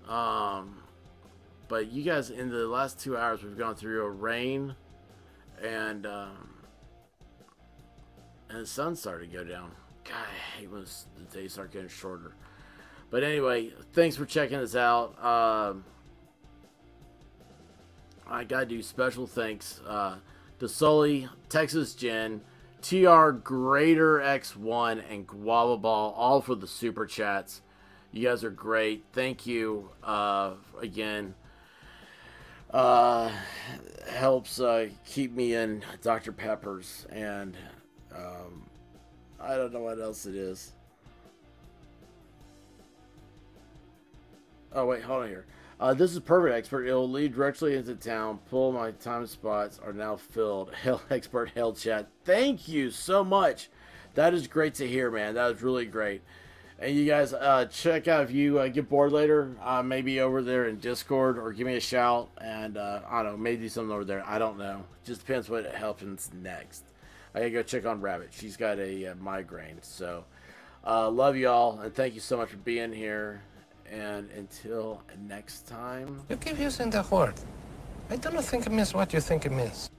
Um, but you guys, in the last two hours, we've gone through a rain, and um, and the sun started to go down. God, I hate when the days start getting shorter. But anyway, thanks for checking us out. Um, I gotta do special thanks uh, to Sully, Texas Jen, TR Greater X1, and Guava Ball, all for the super chats. You guys are great. Thank you uh, again. Uh, helps uh, keep me in Dr. Pepper's, and um, I don't know what else it is. Oh wait, hold on here. Uh, this is perfect, expert. It will lead directly into town. Pull my time spots are now filled. Hell, expert, hell chat. Thank you so much. That is great to hear, man. That was really great. And you guys, uh, check out if you uh, get bored later, uh, maybe over there in Discord or give me a shout. And uh, I don't know, maybe something over there. I don't know. Just depends what happens next. I gotta go check on Rabbit. She's got a uh, migraine. So, uh, love y'all and thank you so much for being here. And until next time. You keep using the word. I do not think it means what you think it means.